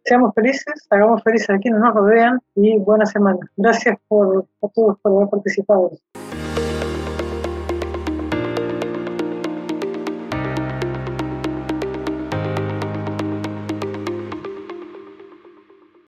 Seamos felices, hagamos felices a quienes nos rodean y buena semana. Gracias por, a todos por haber participado.